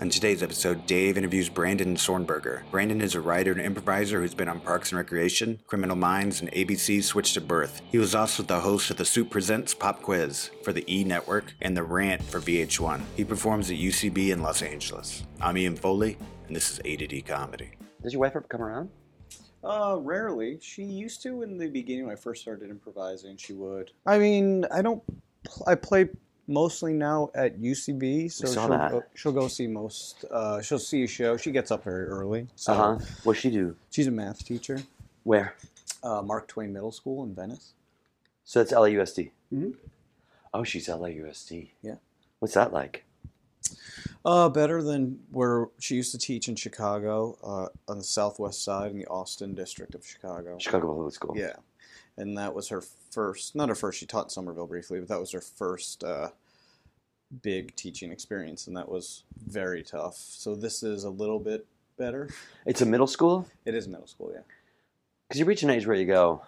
On today's episode, Dave interviews Brandon Sornberger. Brandon is a writer and improviser who's been on Parks and Recreation, Criminal Minds, and ABC's Switched at Birth. He was also the host of the Soup Presents Pop Quiz for the E Network and The Rant for VH1. He performs at UCB in Los Angeles. I'm Ian Foley, and this is A to D Comedy. Does your wife ever come around? Uh, rarely. She used to in the beginning when I first started improvising. She would. I mean, I don't. I play mostly now at UCB, so she'll go, she'll go see most. Uh, she'll see a show. She gets up very early. So Uh huh. What's she do? she's a math teacher. Where? Uh, Mark Twain Middle School in Venice. So that's LAUSD. Mhm. Oh, she's LAUSD. Yeah. What's that like? Uh, better than where she used to teach in Chicago, uh, on the southwest side in the Austin district of Chicago. Chicago Public School. Yeah, and that was her first. Not her first. She taught Somerville briefly, but that was her first uh, big teaching experience, and that was very tough. So this is a little bit better. It's a middle school It is middle school, yeah. because you reach an age where you go.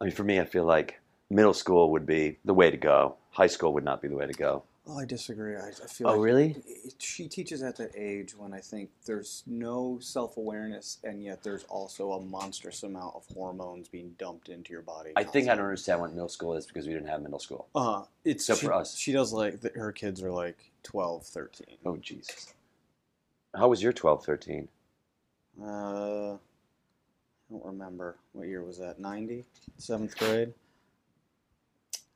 I mean, for me, I feel like middle school would be the way to go. High school would not be the way to go. Oh, I disagree. I, I feel. Oh, like really? it- she teaches at that age when I think there's no self awareness, and yet there's also a monstrous amount of hormones being dumped into your body. I think I don't understand what middle school is because we didn't have middle school. Uh, it's Except she, for us. She does like the, her kids are like 12, 13. Oh, Jesus. How was your 12, 13? Uh, I don't remember what year was that. 90, seventh grade.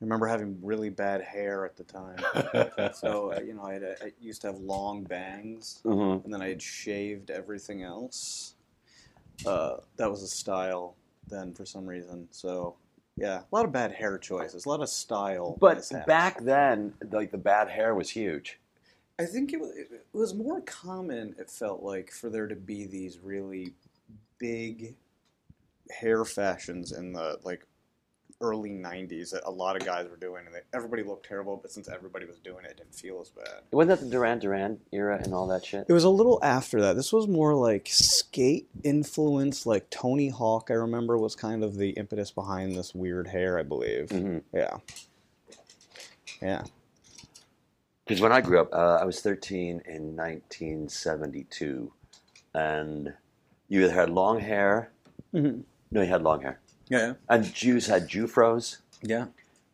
I remember having really bad hair at the time. so uh, you know, I, had a, I used to have long bangs, Mm-hmm. and then I had shaved everything else. Uh, that was a style then for some reason. So yeah, a lot of bad hair choices, a lot of style. But mishaps. back then, like the bad hair was huge. I think it was, it was more common, it felt like, for there to be these really big hair fashions in the like early 90s that a lot of guys were doing and they, everybody looked terrible but since everybody was doing it it didn't feel as bad Wasn't that the Duran Duran era and all that shit? it was a little after that this was more like skate influence like tony hawk i remember was kind of the impetus behind this weird hair i believe Mhm. yeah yeah Because when I grew up, uh, I was 13 in 1972, and you either had long hair. Mhm. No, you had long hair, yeah and Jews had Jewfros, yeah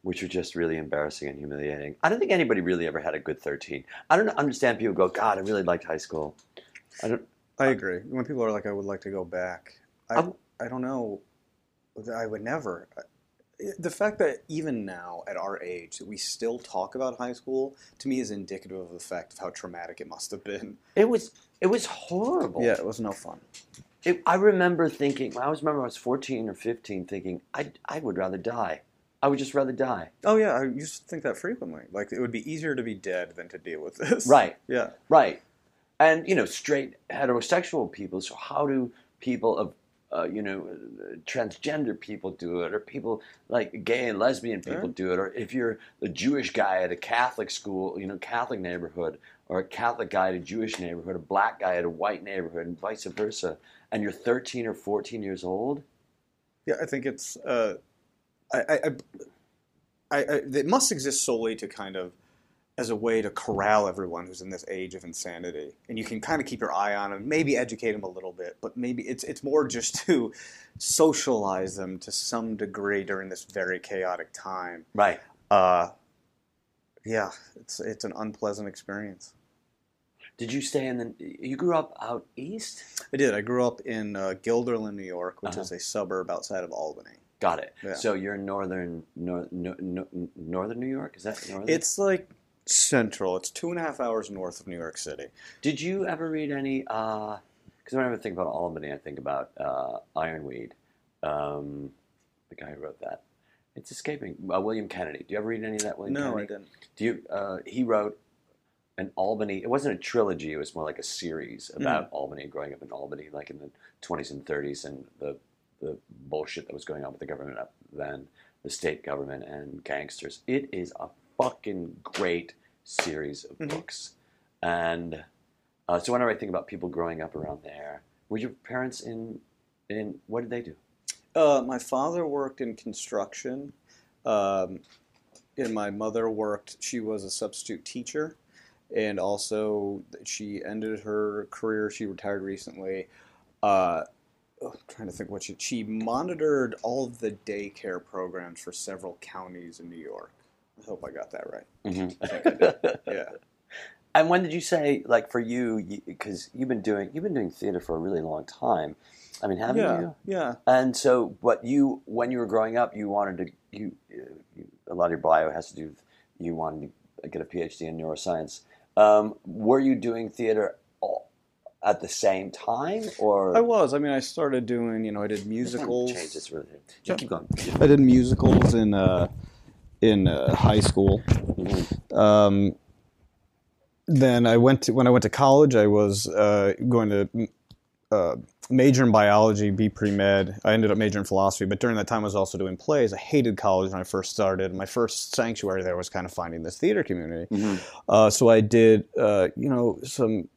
which were just really embarrassing and humiliating. I don't think anybody really ever had a good 13. I don't understand people go, God, I really liked high school. I don't. I agree. When people are like, "I would like to go back," I, I'm- I don't know. I would never. The fact that even now, at our age, that we still talk about high school, to me, is indicative of the fact of how traumatic it must have been. It was. It was horrible. Yeah, it was no fun. It, I remember thinking. I always remember I was 14 or 15, thinking I I would rather die. I would just rather die. Oh yeah, I used to think that frequently. Like it would be easier to be dead than to deal with this. Right. Yeah. Right. And, you know, straight heterosexual people, so how do people of, uh, you know, transgender people do it, or people like gay and lesbian people do it, or if you're a Jewish guy at a Catholic school, you know, Catholic neighborhood, or a Catholic guy at a Jewish neighborhood, a black guy at a white neighborhood, and vice versa, and you're 13 or 14 years old, Yeah, I think it's. Uh, I, I, I, I, I, it must exist solely to kind of as a way to corral everyone who's in this age of insanity, and you can kind of keep your eye on them, maybe educate them a little bit, but maybe it's it's more just to socialize them to some degree during this very chaotic time. right? Uh, yeah, it's it's an unpleasant experience. Did you stay in the? You grew up out east. I did. I grew up in uh, Guilderland, New York, which Uh-huh. is a suburb outside of Albany. Got it. Yeah. So you're in northern nor, no, no, northern New York. Is that northern? It's like central. It's two and a half hours north of New York City. Did you ever read any? Because when I think about Albany, I think about uh, Ironweed, um, the guy who wrote that. It's escaping. Uh, William Kennedy. Do you ever read any of that? William No, Kennedy? I didn't. Do you? Uh, he wrote an Albany. It wasn't a trilogy. It was more like a series about Albany, growing up in Albany, like in the 20s and 30s, and the the bullshit that was going on with the government up then, the state government and gangsters. It is a fucking great series of Mhm. books, and uh, so whenever I think about people growing up around there, were your parents in? In what did they do? Uh, my father worked in construction, um, and my mother worked. She was a substitute teacher and also she ended her career. She retired recently. Uh, I'm trying to think what she she monitored all of the daycare programs for several counties in New York. I hope I got that right. Mhm. I I. Yeah. And when did you say, like, for you, because you've been doing you've been doing theater for a really long time. I mean, haven't yeah. you? Yeah. And so, what you when you were growing up, you wanted to you, you a lot of your bio has to do with you wanted to get a PhD in neuroscience. Um, were you doing theater all, at the same time, or I was. I mean, I started doing. You know, I did musicals. Change this really. Yeah. Keep going. I did musicals in uh, in uh, high school. Mhm. Um, then I went to when I went to college. I was uh, going to uh, major in biology, be pre med. I ended up majoring in philosophy, but during that time I was also doing plays. I hated college when I first started. My first sanctuary there was kind of finding this theater community. Mhm. Uh, so I did, uh, you know, some.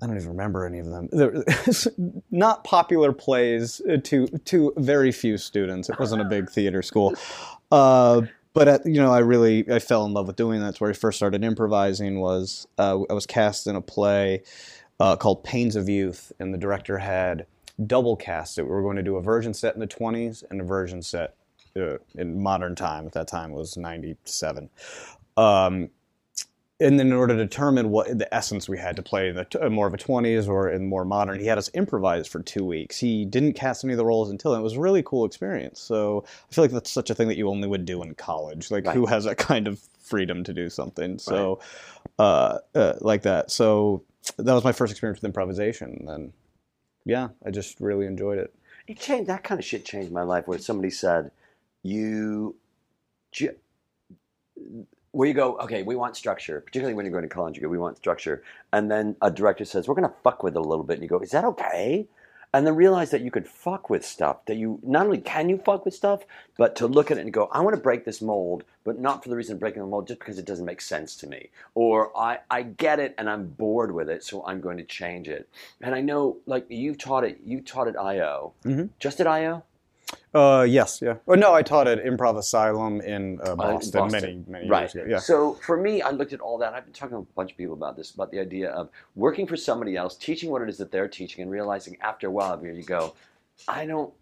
I don't even remember any of them. They're not popular plays uh, to to very few students. It wasn't a big theater school, uh, but at, you know, I really I fell in love with doing that. That's where I first started improvising. Was uh, I was cast in a play uh, called Pains of Youth, and the director had double cast it. We were going to do a version set in the 20s and a version set uh, in modern time. At that time, it was 97. Um, and then in order to determine what the essence we had to play in the t- uh, more of a 20s or in more modern, he had us improvise for two weeks. He didn't cast any of the roles until then. It was a really cool experience. So I feel like that's such a thing that you only would do in college. Like, who has that kind of freedom to do something? So, uh, uh, like that. So that was my first experience with improvisation. And yeah, I just really enjoyed it. It changed. That kind of shit changed my life. Where somebody said, "You, where you go, okay, we want structure. Particularly when you're going to college, you go, we want structure." And then a director says, "We're going to fuck with it a little bit," and you go, "Is that okay?" And then realize that you could fuck with stuff. That you not only can you fuck with stuff, but to look at it and go, "I want to break this mold," but not for the reason of breaking the mold, just because it doesn't make sense to me, or I I get it and I'm bored with it, so I'm going to change it. And I know, like you taught it, you taught at IO, Mhm. just at IO. Uh, yes, yeah. Oh, no, I taught at Improv Asylum in uh, Boston, Boston. many, many Right. years ago. Yeah. So for me, I looked at all that. I've been talking to a bunch of people about this, about the idea of working for somebody else, teaching what it is that they're teaching, and realizing after a while, here you go, I don't,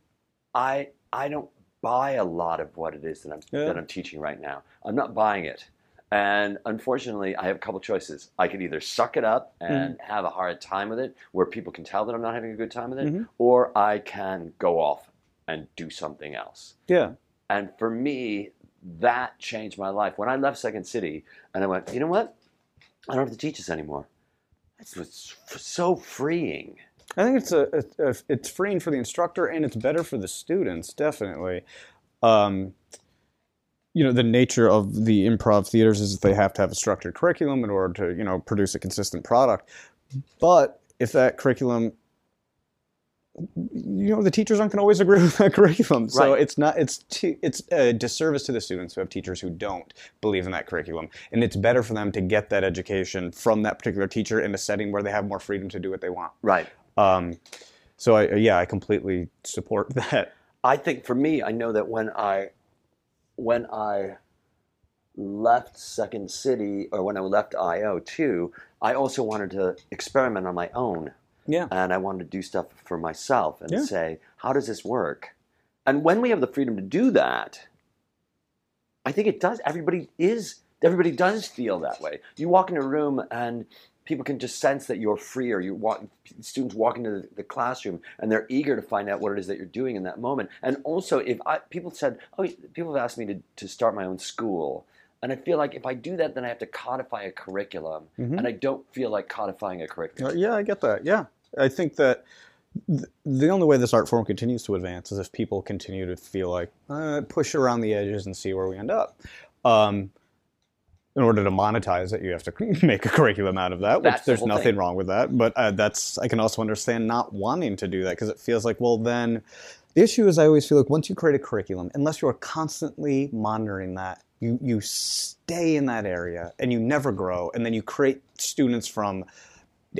I, I don't buy a lot of what it is that I'm Yeah. that I'm teaching right now. I'm not buying it. And unfortunately, I have a couple choices. I could either suck it up and have a hard time with it, where people can tell that I'm not having a good time with it, Mhm. or I can go off and do something else. Yeah. And for me, that changed my life. When I left Second City and I went, you know what? I don't have to teach this anymore. It was f- so freeing. I think it's a, a, a it's freeing for the instructor and it's better for the students, definitely. Um, you know, the nature of the improv theaters is that they have to have a structured curriculum in order to you know produce a consistent product. But if that curriculum you know the teachers aren't going to always agree with that curriculum so Right. it's not it's too, it's a disservice to the students who have teachers who don't believe in that curriculum and it's better for them to get that education from that particular teacher in a setting where they have more freedom to do what they want Right. um, so I, yeah, I completely support that. I think for me, I know that when I when I left Second City or when I left IO too, I also wanted to experiment on my own. Yeah. and I wanted to do stuff for myself and Yeah. say, how does this work? And when we have the freedom to do that, I think it does. Everybody is. Everybody does feel that way. You walk in a room and people can just sense that you're free, or you walk. Students walk into the, the classroom and they're eager to find out what it is that you're doing in that moment. And also, if I, people said, "Oh, people have asked me to, to start my own school," and I feel like if I do that, then I have to codify a curriculum, Mhm. and I don't feel like codifying a curriculum. Uh, Yeah, I get that. Yeah. I think that th- the only way this art form continues to advance is if people continue to feel like uh, push around the edges and see where we end up. Um, in order to monetize it, you have to make a curriculum out of that, which That's there's whole nothing thing. wrong with that. But uh, that's I can also understand not wanting to do that because it feels like, well, then the issue is I always feel like once you create a curriculum, unless you are constantly monitoring that, you you stay in that area and you never grow, and then you create students from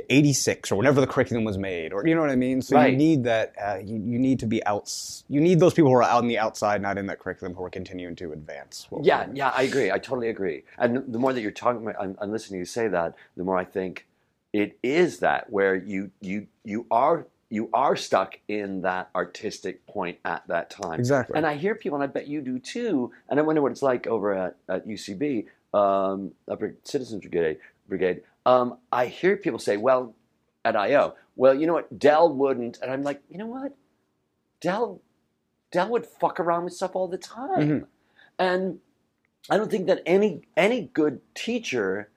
86 or whenever the curriculum was made or you know what i mean so Right. you need that uh, you, you need to be out you need those people who are out on the outside not in that curriculum who are continuing to advance Yeah, yeah, I agree. I totally agree. And the more that you're talking about, I'm, I'm listening to you say that, the more I think it is that where you you you are you are stuck in that artistic point at that time. exactly And I hear people, and I bet you do too. And I wonder what it's like over at, at UCB, um, Upright Citizens Brigade. Brigade. Um, I hear people say, "Well, at IO, well, you know what, Del wouldn't," and I'm like, you know what, Del, Del would fuck around with stuff all the time, Mhm. and I don't think that any any good teacher.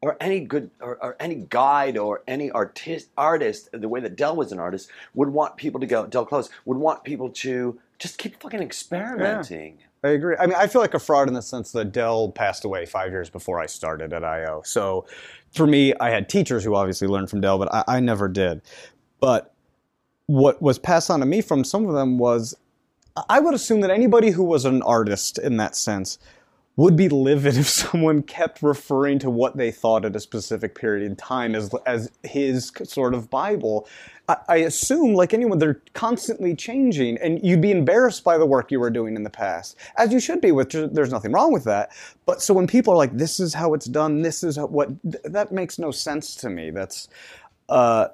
Or any good, or, or any guide, or any artist, artist, the way that Del was an artist, would want people to go. Del Close would want people to just keep fucking experimenting. I agree. I mean, I feel like a fraud in the sense that Del passed away five years before I started at IO. So for me, I had teachers who obviously learned from Del, but I, I never did. But what was passed on to me from some of them was I would assume that anybody who was an artist in that sense would be livid if someone kept referring to what they thought at a specific period in time as as his sort of Bible. I, I assume, like anyone, they're constantly changing, and you'd be embarrassed by the work you were doing in the past, as you should be. With there's nothing wrong with that. But so when people are like, "This is how it's done," this is what that makes no sense to me. That's uh,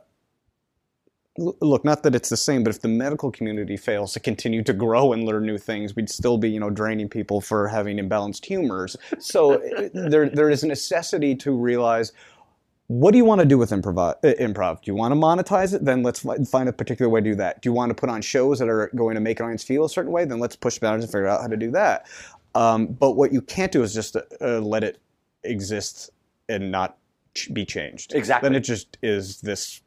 look, not that it's the same, but if the medical community fails to continue to grow and learn new things, we'd still be, you know, draining people for having imbalanced humors. So uh, there, there is a necessity to realize what do you want to do with improv? Uh, improv? Do you want to monetize it? Then let's fi- find a particular way to do that. Do you want to put on shows that are going to make an audience feel a certain way? Then let's push boundaries and figure out how to do that. Um, but what you can't do is just uh, uh, let it exist and not ch- be changed. Exactly. Then it just is this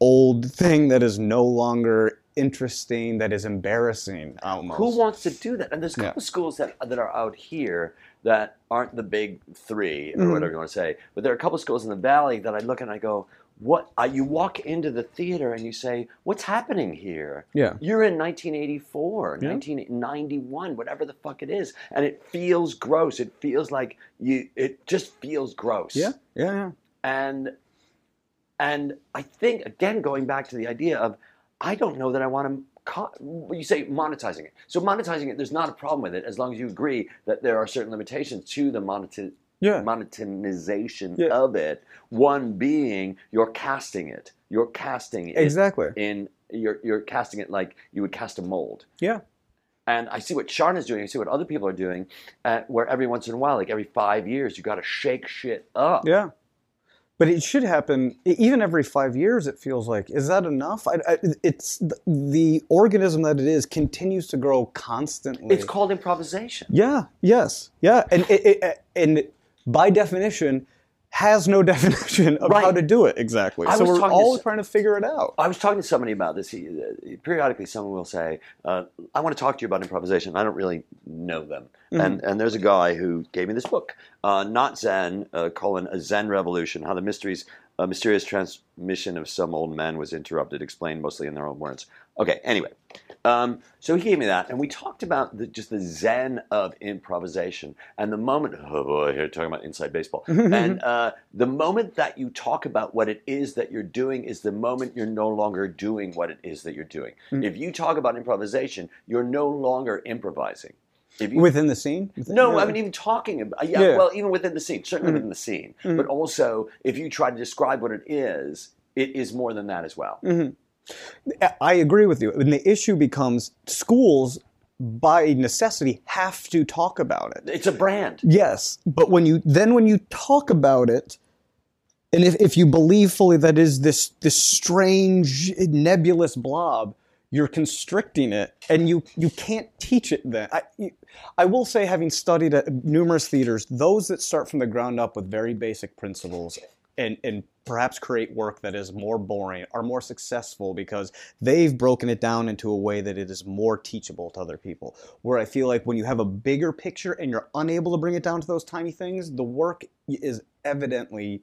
old thing that is no longer interesting, that is embarrassing almost. Who wants to do that? And there's a Yeah. couple schools that that are out here that aren't the big 3 or Mhm. whatever you want to say, but there are a couple schools in the valley that I look and I go, "What?" Uh, you walk into the theater and you say, "What's happening here?" Yeah. You're in 1984, Yeah. 1991, whatever the fuck it is, and it feels gross. It feels like you. It just feels gross. Yeah, yeah, yeah. and and I think again going back to the idea of I don't know that I want to. Co- you say monetizing it. So monetizing it, there's not a problem with it as long as you agree that there are certain limitations to the moneti- Yeah. monetization Yeah. of it. One being you're casting it. You're casting it Exactly. in. You're you're casting it like you would cast a mold. Yeah. And I see what Charna is doing. I see what other people are doing, uh, where every once in a while, like every five years, you got to shake shit up. Yeah. But it should happen even every five years. It feels like is that enough? I, I, it's the organism that it is continues to grow constantly. It's called improvisation. yeah. Yes. Yeah. And it, it, and by definition has no definition of how to do it exactly. I so we're talking to trying to figure it out. I was talking to somebody about this. Uh, periodically, someone will say, uh, "I want to talk to you about improvisation." I don't really know them, Mm-hmm. and and there's a guy who gave me this book, uh, not Zen, uh, colon a Zen revolution: how the mysteries, uh, mysterious transmission of some old men was interrupted, explained mostly in their own words. Okay, anyway, um, so he gave me that, and we talked about the, just the Zen of improvisation, and the moment. Oh boy, here talking about inside baseball, and uh, the moment that you talk about what it is that you're doing is the moment you're no longer doing what it is that you're doing. Mm. If you talk about improvisation, you're no longer improvising. You, Within the scene? no, Yeah. I mean even talking about yeah, Yeah. Well, even within the scene, certainly within the scene, but also if you try to describe what it is, it is more than that as well. Mm-hmm. I agree with you. And the issue becomes schools, by necessity, have to talk about it. It's a brand. Yes, but when you then when you talk about it, and if, if you believe fully that is this this strange nebulous blob, you're constricting it, and you you can't teach it. Then I I will say, having studied at numerous theaters, those that start from the ground up with very basic principles. And, and perhaps create work that is more boring are more successful because they've broken it down into a way that it is more teachable to other people. Where I feel like when you have a bigger picture and you're unable to bring it down to those tiny things, the work is evidently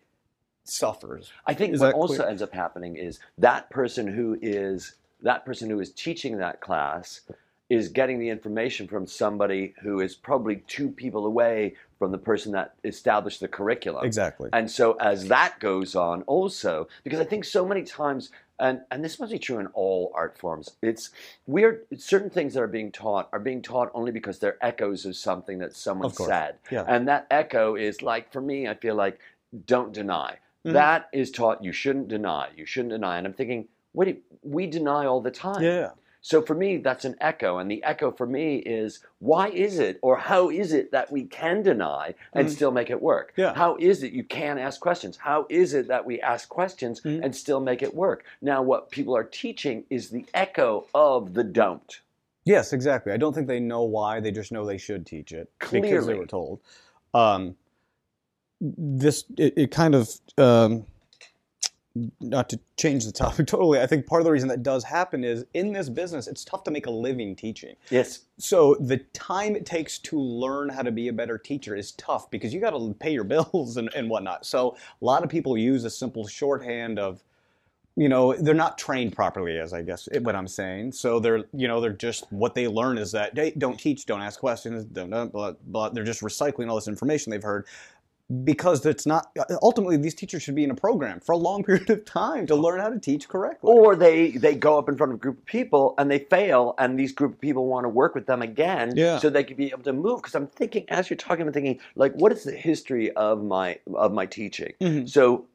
suffers. I think Is what also clear? ends up happening is that person who is that person who is teaching that class is getting the information from somebody who is probably two people away from the person that established the curriculum. Exactly. And so as that goes on also, because I think so many times and, and this must be true in all art forms. It's weird certain things that are being taught are being taught only because they're echoes of something that someone said. Yeah. And that echo is like for me, I feel like don't deny. Mhm. That is taught you shouldn't deny. You shouldn't deny. And I'm thinking, wait, we deny all the time. yeah. So for me, that's an echo. And the echo for me is why is it or how is it that we can deny and Mhm. still make it work? Yeah. How is it you can ask questions? How is it that we ask questions Mhm. and still make it work? Now, what people are teaching is the echo of the don't. Yes, exactly. I don't think they know why. They just know they should teach it Clearly. because they were told. Um, this it, it kind of um, not to change the topic totally. I think part of the reason that does happen is in this business, it's tough to make a living teaching. Yes. So the time it takes to learn how to be a better teacher is tough because you got to pay your bills and, and whatnot. So a lot of people use a simple shorthand of, you know, they're not trained properly, as I guess what I'm saying. So they're, you know, they're just what they learn is that they don't teach, don't ask questions, don't, blah, blah. They're just recycling all this information they've heard because it's not. Ultimately, these teachers should be in a program for a long period of time to learn how to teach correctly. Or they, they go up in front of a group of people and they fail, and these group of people want to work with them again Yeah. so they could be able to move. Because I'm thinking, as you're talking, I'm thinking, like, what is the history of my of my teaching? Mhm. So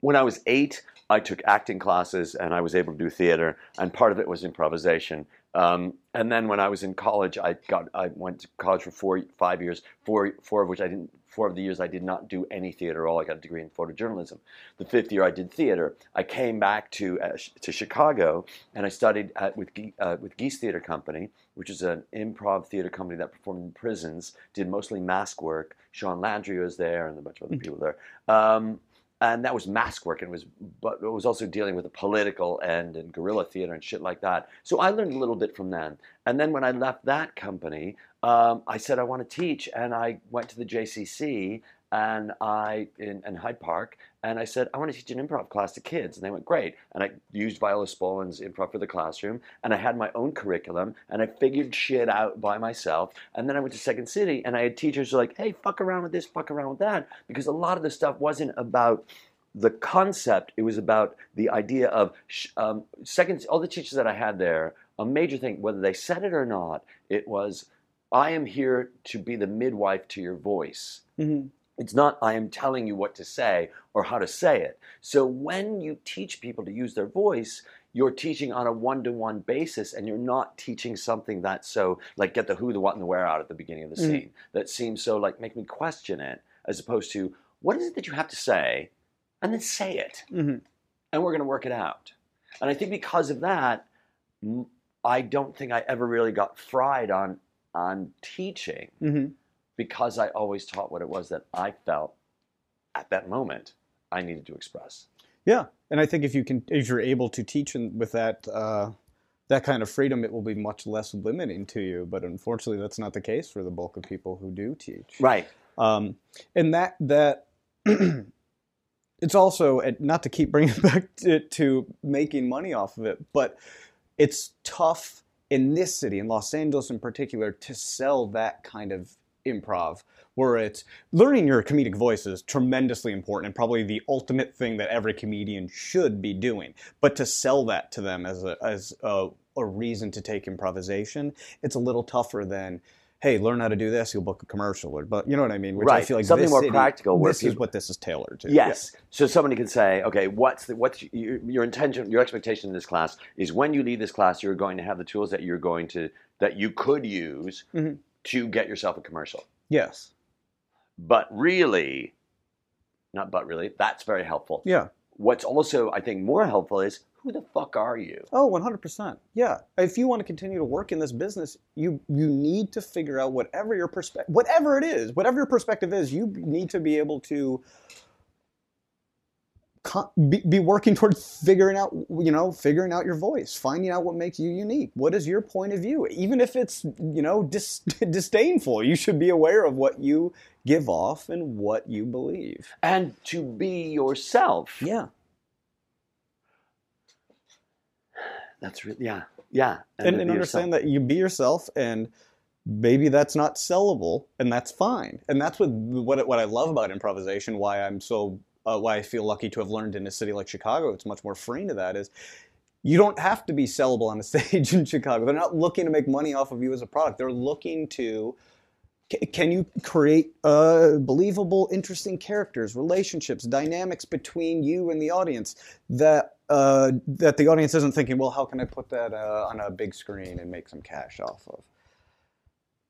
when I was eight, I took acting classes and I was able to do theater, and part of it was improvisation. Um, and then when I was in college, I got I went to college for four five years, four four of which I didn't. Four of the years I did not do any theater at all. I got a degree in photojournalism. The fifth year I did theater. I came back to uh, to Chicago and I studied at, with uh, with Geese Theater Company, which is an improv theater company that performed in prisons, did mostly mask work. Sean Landry was there and a bunch of other people there. Um, and that was mask work and it was but it was also dealing with the political end and guerrilla theater and shit like that so i learned a little bit from them and then when i left that company um, i said i want to teach and i went to the jcc and i in, in hyde park and i said i want to teach an improv class to kids and they went great and i used viola spolin's improv for the classroom and i had my own curriculum and i figured shit out by myself and then i went to second city and i had teachers who were like hey fuck around with this fuck around with that because a lot of the stuff wasn't about the concept it was about the idea of um, second all the teachers that i had there a major thing whether they said it or not it was i am here to be the midwife to your voice Mhm. it's not I am telling you what to say or how to say it. So when you teach people to use their voice, you're teaching on a one-to-one basis and you're not teaching something that's so like get the who, the what, and the where out at the beginning of the Mhm. scene. That seems so like make me question it as opposed to what is it that you have to say and then say it Mhm. and we're going to work it out. And I think because of that, I don't think I ever really got fried on on teaching Mhm. because I always taught what it was that I felt at that moment I needed to express. Yeah, and I think if you can, if you're able to teach in, with that uh, that kind of freedom, it will be much less limiting to you. But unfortunately, that's not the case for the bulk of people who do teach. Right. Um, and that that it's also not to keep bringing it back to, to making money off of it, but it's tough in this city, in Los Angeles in particular, to sell that kind of improv. Where it's learning your comedic voice is tremendously important and probably the ultimate thing that every comedian should be doing. But to sell that to them as a as a, a reason to take improvisation, it's a little tougher than hey, learn how to do this, you'll book a commercial, or but you know what I mean? Which I Right. feel like Something this more city- practical where This is what this is tailored to. Yes. So somebody could say, okay, what's the, what's your, your intention, your expectation in this class is when you leave this class, you're going to have the tools that you're going to that you could use Mhm. to get yourself a commercial. Yes. But really, not but really, that's very helpful. Yeah. What's also I think more helpful is who the fuck are you? Oh, 100%. Yeah. If you want to continue to work in this business, you you need to figure out whatever your perspective whatever it is, whatever your perspective is, you need to be able to be, be working toward figuring out you know figuring out your voice finding out what makes you unique what is your point of view even if it's you know dis- disdainful you should be aware of what you give off and what you believe And to be yourself. yeah That's really yeah. Yeah, and, and, be understand yourself. that you be yourself and maybe that's not sellable and that's fine and that's what what, what i love about improvisation why i'm so uh, why i feel lucky to have learned in a city like chicago it's much more freeing to that is you don't have to be sellable on a stage in chicago they're not looking to make money off of you as a product they're looking to can you create uh, believable interesting characters relationships dynamics between you and the audience that uh, that the audience isn't thinking well how can i put that uh, on a big screen and make some cash off of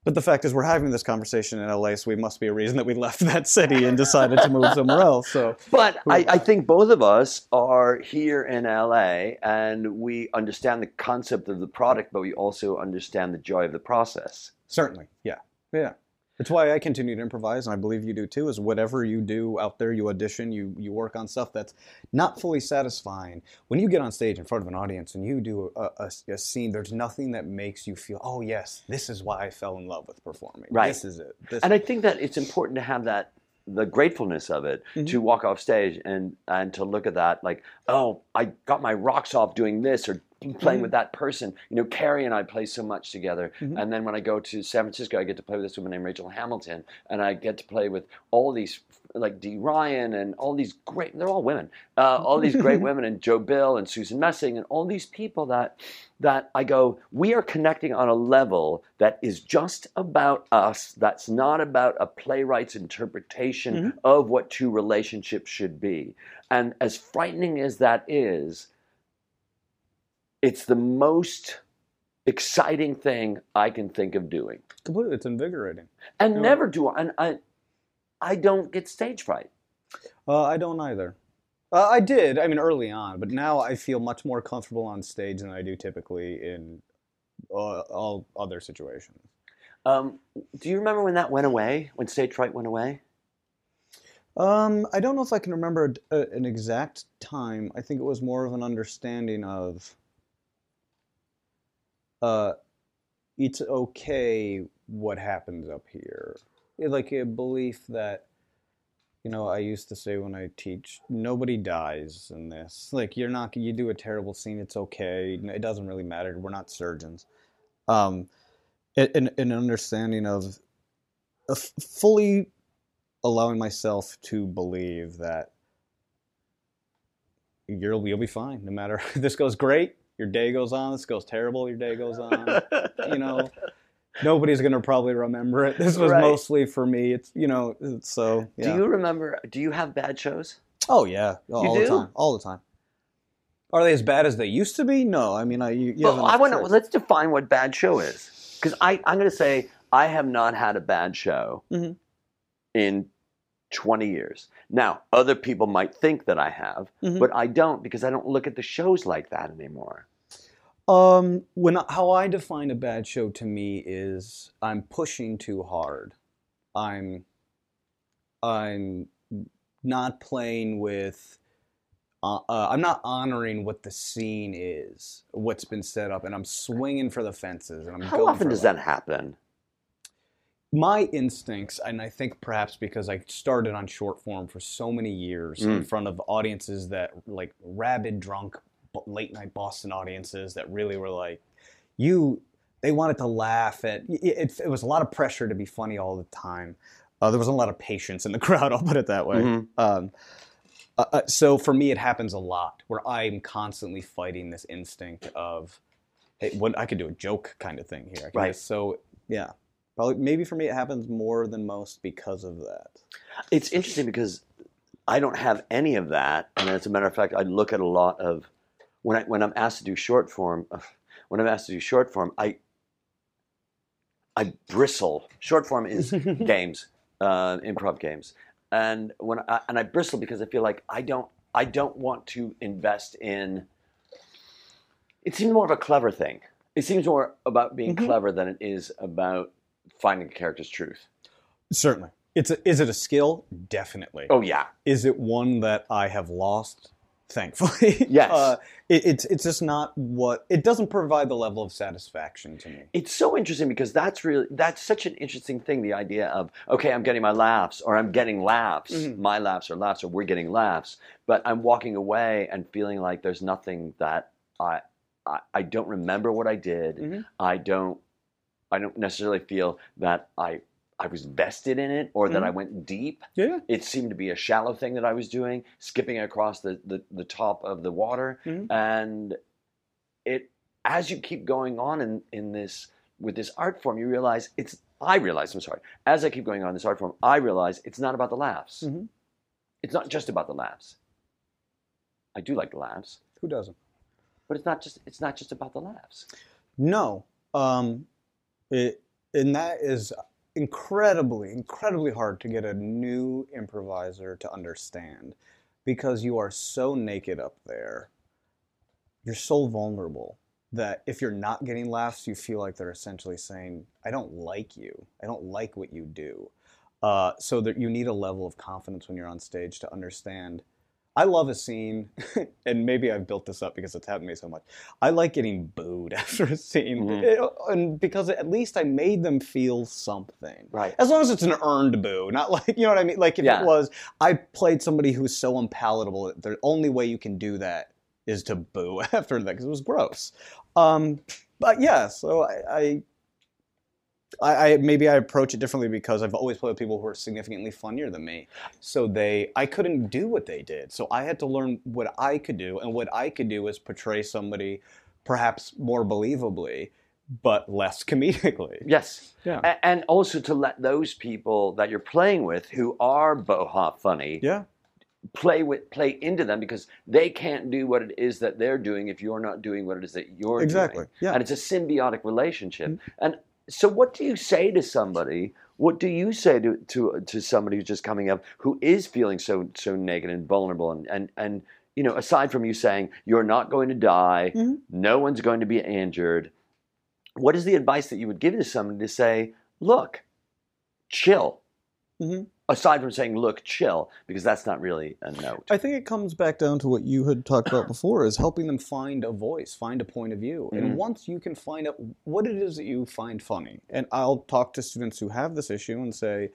but the fact is, we're having this conversation in LA, so we must be a reason that we left that city and decided to move somewhere else. So, But I, I think both of us are here in LA and we understand the concept of the product, but we also understand the joy of the process. certainly, yeah, yeah. It's why I continue to improvise, and I believe you do too. Is whatever you do out there, you audition, you you work on stuff that's not fully satisfying. When you get on stage in front of an audience and you do a, a, a scene, there's nothing that makes you feel, oh yes, this is why I fell in love with performing. Right. This is it. This And I think that it's important to have that the gratefulness of it mm-hmm. to walk off stage and and to look at that like oh I got my rocks off doing this or playing with mm-hmm. that person you know Carrie and I play so much together mm-hmm. and then when I go to San Francisco I get to play with this woman named Rachel Hamilton and I get to play with all these like Dee Ryan and all these great they're all women uh, all these great women and Joe Bill and Susan Messing and all these people that that I go, we are connecting on a level that is just about us. That's not about a playwright's interpretation mm-hmm. of what two relationships should be. And as frightening as that is, it's the most exciting thing I can think of doing. completely, it's invigorating. And Yeah. never do I, and I, I don't get stage fright. Uh, I don't either. Uh, I did. I mean, early on, but now I feel much more comfortable on stage than I do typically in uh, all other situations. Um, do you remember when that went away? When stage fright went away? Um, I don't know if I can remember a, a- an exact time. I think it was more of an understanding of uh, it's okay what happens up here. Like a belief that, you know, I used to say when I teach, nobody dies in this. Like you're not, you do a terrible scene, it's okay. It doesn't really matter. We're not surgeons. Um, an, an understanding of, of fully allowing myself to believe that you'll you'll be fine no matter this goes great your day goes on this goes terrible your day goes on you know nobody's gonna probably remember it this was Right. mostly for me it's you know it's so yeah Do you remember? Do you have bad shows? oh yeah all do? the time all the time are they as bad as they used to be no i mean i you, you well, I want to. Let's define what bad show is, because I I'm going to say I have not had a bad show Mhm. in 20 years. Now, other people might think that I have, Mhm. but I don't because I don't look at the shows like that anymore. Um, when how I define a bad show to me is I'm pushing too hard. I'm I'm not playing with. Uh, uh, I'm not honoring what the scene is, what's been set up, and I'm swinging for the fences. And I'm How often does that happen? My instincts, and I think perhaps because I started on short form for so many years in Mm. front of audiences that like rabid drunk late night Boston audiences that really were like, you, they wanted to laugh at. It, it, was a lot of pressure to be funny all the time. Uh, there wasn't a lot of patience in the crowd. I'll put it that way. Mhm. Um, uh, uh, so for me, it happens a lot where I'm constantly fighting this instinct of, hey, what I could do a joke kind of thing here. I Right. just- so yeah, probably maybe for me it happens more than most because of that. It's interesting because I don't have any of that, and as a matter of fact, I look at a lot of when I when I'm asked to do short form. When I'm asked to do short form, I I bristle. Short form is games, uh, improv games, and when I, and I bristle because I feel like I don't I don't want to invest in. It seems more of a clever thing. It seems more about being Mhm. clever than it is about finding a character's truth. Certainly, it's a, is it a skill? Definitely. Oh yeah, Is it one that I have lost? Thankfully, Yes. Uh, it, it's it's just not what it doesn't provide the level of satisfaction to me. it's so interesting because that's really that's such an interesting thing the idea of okay i'm getting my laughs or i'm getting laughs Mhm. my laughs or laughs or we're getting laughs but i'm walking away and feeling like there's nothing that i I, I don't remember what I did. Mhm. I don't I don't necessarily feel that I I was vested in it or that Mhm. I went deep. Yeah. It seemed to be a shallow thing that I was doing, skipping across the, the, the top of the water. Mhm. And it as you keep going on in, in this with this art form, you realize it's I realize, I'm sorry, as I keep going on in this art form, I realize it's not about the laughs. Mhm. It's not just about the laughs. I do like the laughs, Who doesn't? but it's not just it's not just about the laughs. No. Um, it, and that is incredibly, incredibly hard to get a new improviser to understand because you are so naked up there. You're so vulnerable that if you're not getting laughs, you feel like they're essentially saying, I don't like you. I don't like what you do. Uh, so that you need a level of confidence when you're on stage to understand. I love a scene, and maybe I've built this up because it's happened to me so much. I like getting booed after a scene, Mhm. It- and because at least I made them feel something. Right. As long as it's an earned boo, not like you know what I mean. Like if Yeah. it was, I played somebody who's so unpalatable that the only way you can do that is to boo after that because it was gross. Um, but yeah, so I, I, I, I maybe I approach it differently because I've always played with people who are significantly funnier than me. So they, I couldn't do what they did. So I had to learn what I could do, and what I could do is portray somebody perhaps more believably, but less comedically. Yes. Yeah. A- And also to let those people that you're playing with who are boha funny Yeah. play with play into them because they can't do what it is that they're doing if you're not doing what it is that you're Exactly. doing. Yeah. And it's a symbiotic relationship. Mm-hmm. And so what do you say to somebody? What do you say to, to to somebody who's just coming up who is feeling so so naked and vulnerable and and, and you know, aside from you saying you're not going to die, Mhm. no one's going to be injured, what is the advice that you would give to somebody to say, look, chill? Mhm. Aside from saying, look, chill, because that's not really a note. I think it comes back down to what you had talked about before is helping them find a voice, find a point of view. Mhm. And once you can find out what it is that you find funny, and I'll talk to students who have this issue and say,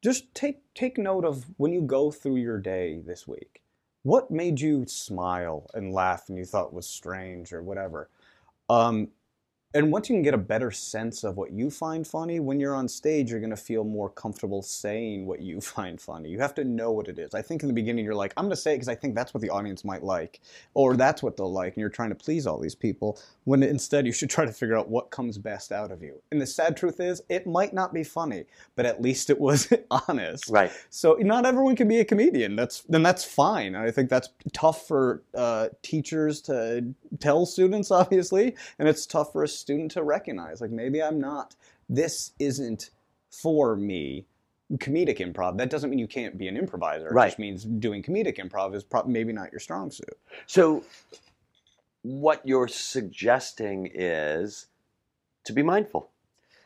just take take note of when you go through your day this week. What made you smile and laugh and you thought was strange or whatever? Um, and once you can get a better sense of what you find funny, when you're on stage, you're going to feel more comfortable saying what you find funny. You have to know what it is. I think in the beginning, you're like, I'm going to say it because I think that's what the audience might like, or that's what they'll like, and you're trying to please all these people. When instead, you should try to figure out what comes best out of you. And the sad truth is, it might not be funny, but at least it was honest. Right. So not everyone can be a comedian. That's then that's fine. I think that's tough for uh, teachers to tell students, obviously, and it's tough for a student to recognize. Like maybe I'm not. This isn't for me. Comedic improv. That doesn't mean you can't be an improviser. It Right. just means doing comedic improv is prob- maybe not your strong suit. So, what you're suggesting is to be mindful,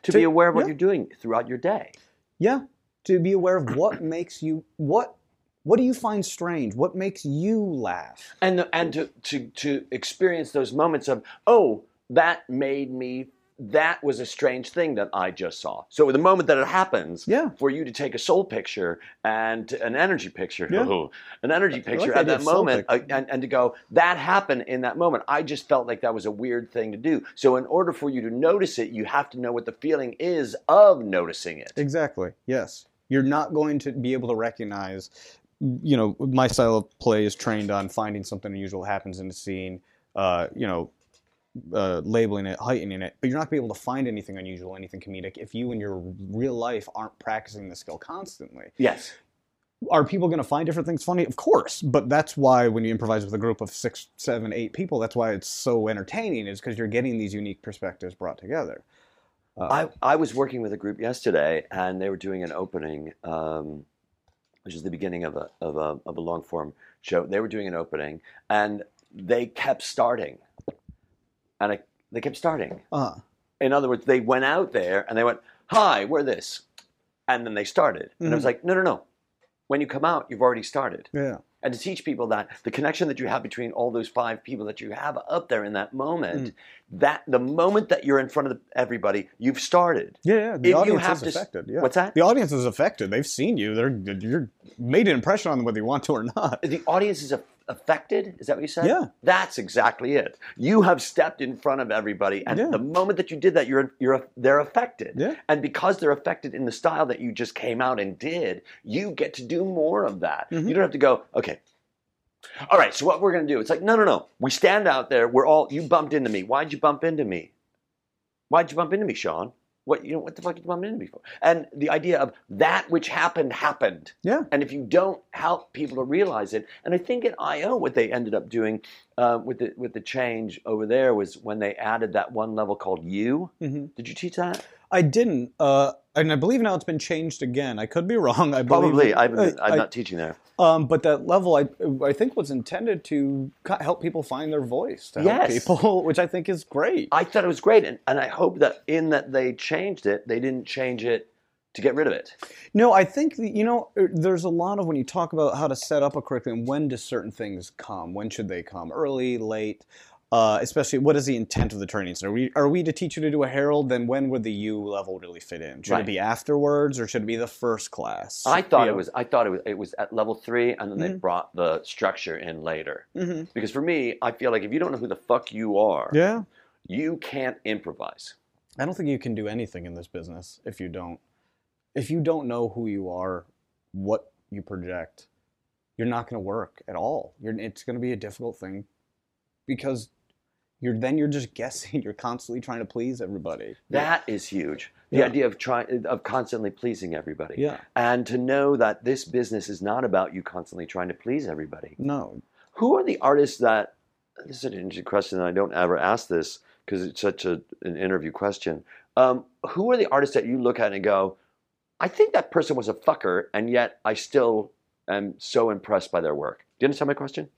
to, To- be aware of what yeah. you're doing throughout your day. Yeah, to be aware of what makes you what. What do you find strange? What makes you laugh? and the, and to, to to experience those moments of oh that made me that was a strange thing that I just saw. So the moment that it happens, Yeah. for you to take a soul picture and an energy picture, Yeah. oh, an energy picture the at that moment, uh, and, and to go that happened in that moment. I just felt like that was a weird thing to do. So in order for you to notice it, you have to know what the feeling is of noticing it. Exactly. Yes. You're not going to be able to recognize, you know, my style of play is trained on finding something unusual happens in the scene, uh, you know, uh, labeling it, heightening it, but you're not going to be able to find anything unusual, anything comedic if you in your real life aren't practicing the skill constantly. Yes. Are people going to find different things funny? Of course, but that's why when you improvise with a group of six, seven, eight people, that's why it's so entertaining, is because you're getting these unique perspectives brought together. I, I was working with a group yesterday, and they were doing an opening, um, which is the beginning of a, of a of a long form show. They were doing an opening, and they kept starting, and I, they kept starting. Uh, In other words, they went out there and they went, "Hi, we're this," and then they started. And I was Mhm. like, "No, no, no! When you come out, you've already started." yeah. And to teach people that the connection that you have between all those five people that you have up there in that moment, that the moment that you're in front of everybody, you've started. Yeah, yeah. The If you audience have is to s- affected. Yeah. What's that? The audience is affected. They've seen you. They're you're made an impression on them whether you want to or not. the audience is a, affected. Is that what you said? Yeah. That's exactly it. You have stepped in front of everybody, and Yeah. the moment that you did that, you're you're they're affected. Yeah. And because they're affected in the style that you just came out and did, you get to do more of that. Mhm. You don't have to go, okay. All right, so what we're gonna do? It's like, no, no, no. We stand out there. We're all. You bumped into me. Why'd you bump into me? Why'd you bump into me, Sean? What you know? What the fuck did you into me for? And the idea of that which happened happened. Yeah. And if you don't help people to realize it, and I think at I/O what they ended up doing uh, with the with the change over there was when they added that one level called you. hmm Did you teach that? I didn't, uh, and I believe now it's been changed again. I could be wrong. I believe, Probably. I haven't, uh, I'm I- not teaching there. Um, but that level, I I think, was intended to help people find their voice, to help Yes. people, which I think is great. I thought it was great, and, and I hope that in that they changed it, they didn't change it to get rid of it. No, I think you know er, there's a lot of when you talk about how to set up a curriculum. When do certain things come? When should they come? Early, late. Uh, especially, what is the intent of the training? So, are we are we to teach you to do a Harold? Then when would the U level really fit in? Should Right. it be afterwards, or should it be the first class? I thought You it know? was. I thought it was. It was at level three, and then they Mhm. brought the structure in later. Mhm. Because for me, I feel like if you don't know who the fuck you are, Yeah, you can't improvise. I don't think you can do anything in this business if you don't if you don't know who you are, what you project, you're not going to work at all. You're, it's going to be a difficult thing because you're then you're just guessing. You're constantly trying to please everybody. That is huge. The Yeah. idea of trying of constantly pleasing everybody. Yeah. And to know that this business is not about you constantly trying to please everybody. No. Who are the artists that this is an interesting question and I don't ever ask this because it's such a, an interview question. Um, who are the artists that you look at and go, I think that person was a fucker and yet I still am so impressed by their work. Do you understand my question?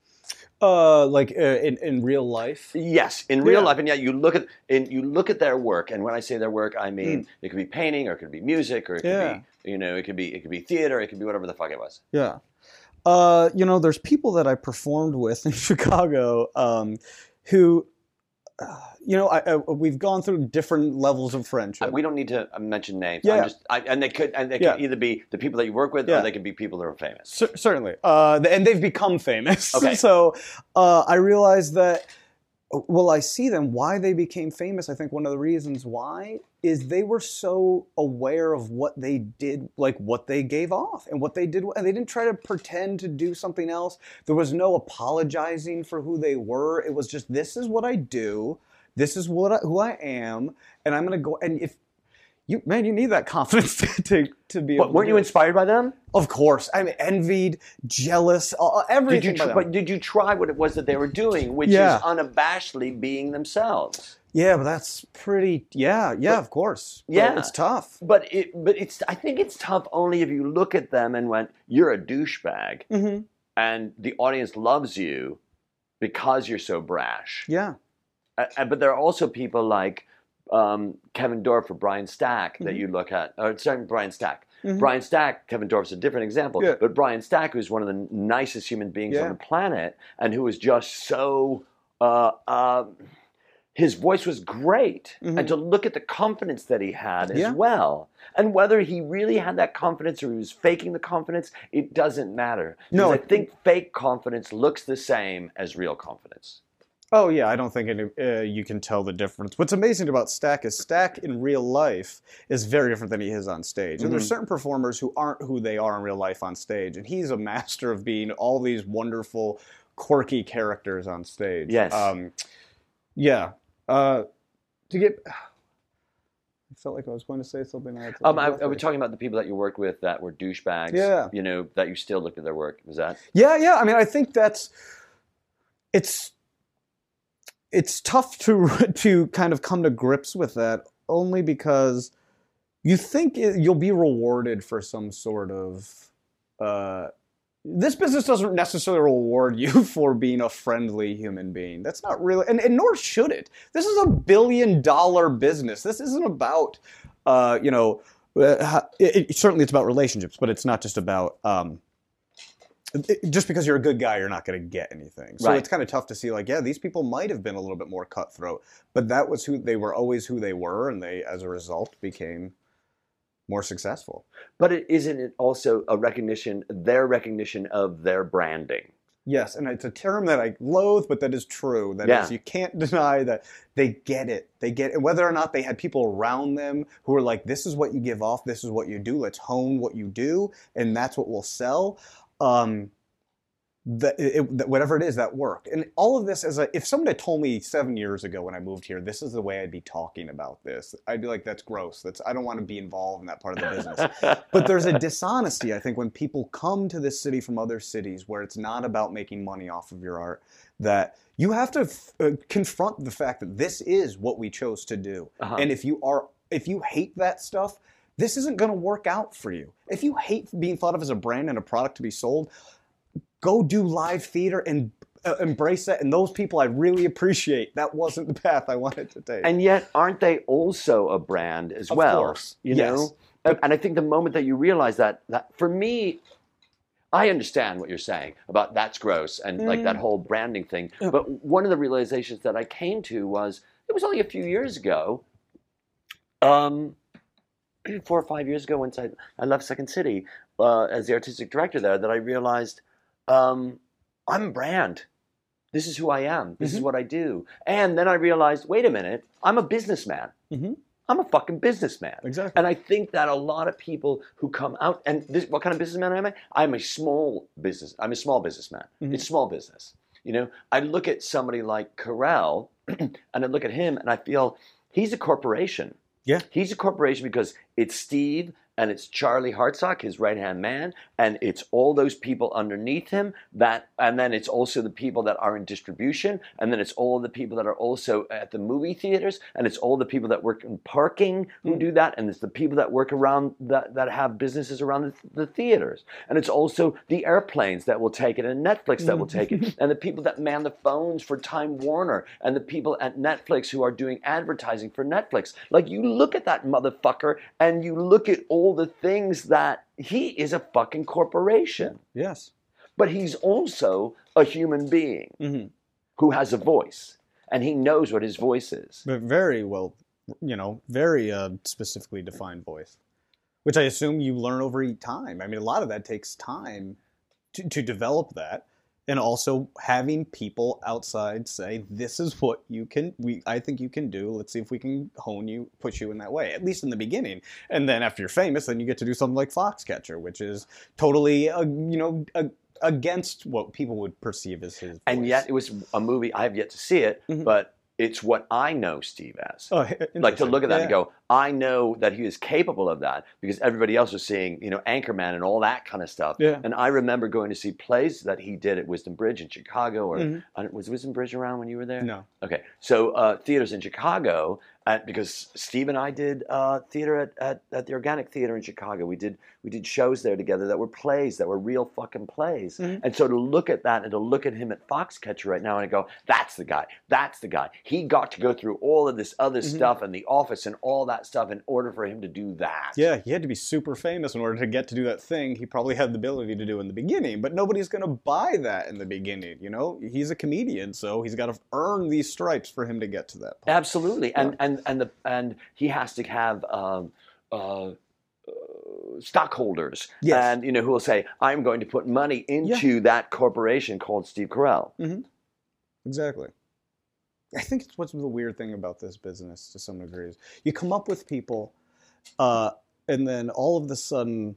Uh, like uh, in in real life. Yes, in real Yeah. life, and yet you look at in you look at their work, and when I say their work, I mean Mm. it could be painting, or it could be music, or it could Yeah. be you know, it could be it could be theater, it could be whatever the fuck it was. Yeah. Uh, you know, there's people that I performed with in Chicago um, who, uh, you know, I, I, we've gone through different levels of friendship. Uh, we don't need to uh, mention names. Yeah. Just, I, and they could and they Yeah. could either be the people that you work with, Yeah. or they could be people that are famous. Cer- certainly, uh, and they've become famous. Okay. so uh, I realized that. Well, I see them. Why they became famous? I think one of the reasons why is they were so aware of what they did, like what they gave off and what they did, and they didn't try to pretend to do something else. There was no apologizing for who they were. It was just this is what I do. This is what I, who I am, and I'm gonna go. And if you man, you need that confidence to to, to be. But weren't you it. inspired by them? Of course, I'm envied, jealous, uh, everything. Did you, but did you try what it was that they were doing, which Yeah. is unabashedly being themselves? yeah, but that's pretty. Yeah, yeah, But- of course. But Yeah. it's tough. But it, but it's. I think it's tough only if you look at them and went, "You're a douchebag," hmm and the audience loves you because you're so brash. Yeah, Uh, uh, but there are also people like um, Kevin Dorff or Brian Stack that Mhm. you look at. Or sorry, Brian Stack. Mhm. Brian Stack, Kevin Dorff's a different example. Yeah. But Brian Stack, who's one of the nicest human beings Yeah. on the planet, and who was just so. Uh, um, his voice was great, Mhm. and to look at the confidence that he had as Yeah. well, and whether he really had that confidence or he was faking the confidence, it doesn't matter. No, I think fake confidence looks the same as real confidence. Oh yeah, I don't think any, uh, you can tell the difference. What's amazing about Stack is Stack in real life is very different than he is on stage. And there's Mhm. certain performers who aren't who they are in real life on stage, and he's a master of being all these wonderful, quirky characters on stage. Yes. Um, yeah. Uh, to get, I felt like I was going to say something. I Um, I, I was talking about the people that you worked with that were douchebags. Yeah. You know, that you still looked at their work. Was that? Yeah, yeah. I mean, I think that's it's it's tough to to kind of come to grips with that only because you think it, you'll be rewarded for some sort of uh, this business doesn't necessarily reward you for being a friendly human being. That's not really, and, and nor should it. This is a billion dollar business. This isn't about, uh, you know, uh, it, it- certainly it's about relationships, but it's not just about. Um, just because you're a good guy, you're not going to get anything. So Right. it's kind of tough to see, like, yeah, these people might have been a little bit more cutthroat, but that was who they were always who they were, and they, as a result, became more successful. But it, isn't it also a recognition, their recognition of their branding? Yes, and it's a term that I loathe, but that is true. That is, Yeah. you can't deny that they get it. They get it. Whether or not they had people around them who were like, "This is what you give off. This is what you do. Let's hone what you do, and that's what will sell." Um, that, it, whatever it is that work and all of this as a if someone had told me seven years ago when i moved here this is the way i'd be talking about this i'd be like that's gross. That's i don't want to be involved in that part of the business. But there's a dishonesty i think when people come to this city from other cities where it's not about making money off of your art that you have to f- uh, confront the fact that this is what we chose to do. Uh-huh. and if you are if you hate that stuff this isn't going to work out for you if you hate being thought of as a brand and a product to be sold go do live theater and uh, embrace that and those people i really appreciate that wasn't the path i wanted to take and yet, aren't they also a brand as Of well? course, You yes. know, and, and I think the moment that you realize that, that for me, I understand what you're saying about that's gross and like that whole branding thing. Yeah. But one of the realizations that I came to was it was only a few years ago, um, four or five years ago, once I, I left Second City uh, as the artistic director there, that I realized um, I'm a brand. This is who I am. This is Mhm. what I do. And then I realized, wait a minute, I'm a businessman. Mhm. I'm a fucking businessman. exactly And I think that a lot of people who come out and this, what kind of businessman am I? I'm a small business. I'm a small businessman. Mhm. It's small business. You know, I look at somebody like Carell, and I look at him, and I feel he's a corporation. Yeah. he's a corporation because it's Steve and it's Charlie Hartsock, his right hand man, and it's all those people underneath him that, and then it's also the people that are in distribution, and then it's all the people that are also at the movie theaters, and it's all the people that work in parking who Mm. do that, and it's the people that work around that that have businesses around the, the theaters, and it's also the airplanes that will take it, and Netflix that will take it, and the people that man the phones for Time Warner, and the people at Netflix who are doing advertising for Netflix. Like you look at that motherfucker, and you look at all the things that he is a fucking corporation, yes. But he's also a human being hmm who has a voice, and he knows what his voice is. but very well you know very uh, specifically defined voice which i assume you learn over time. I mean a lot of that takes time to, to develop that and also having people outside say this is what you can we i think you can do let's see if we can hone you push you in that way at least in the beginning and then after you're famous then you get to do something like foxcatcher which is totally uh, you know uh, against what people would perceive as his And yet, it was a movie. I have yet to see it, Mhm. but it's what I know Steve as. Oh, like to look at that and go, I know that he is capable of that because everybody else was seeing, you know, Anchorman and all that kind of stuff. Yeah. And I remember going to see plays that he did at Wisdom Bridge in Chicago, or Mhm. Was Wisdom Bridge around when you were there? no Okay, so uh, theaters in Chicago, at, because Steve and I did uh, theater at, at, at the Organic Theater in Chicago. We did we did shows there together that were plays that were real fucking plays. Mhm. And so to look at that and to look at him at Foxcatcher right now and I go, that's the guy, that's the guy. He got to go through all of this other Mhm. stuff and the office and all that stuff in order for him to do that. Yeah, he had to be super famous in order to get to do that thing he probably had the ability to do in the beginning, but nobody's going to buy that in the beginning, you know? He's a comedian, so he's got to earn these stripes for him to get to that point. Absolutely, and and and the and he has to have um, uh, stockholders, Yes. and you know who will say, "I'm going to put money into that corporation called Steve Carell." Exactly. I think it's what's the weird thing about this business to some degree is you come up with people, uh, and then all of a sudden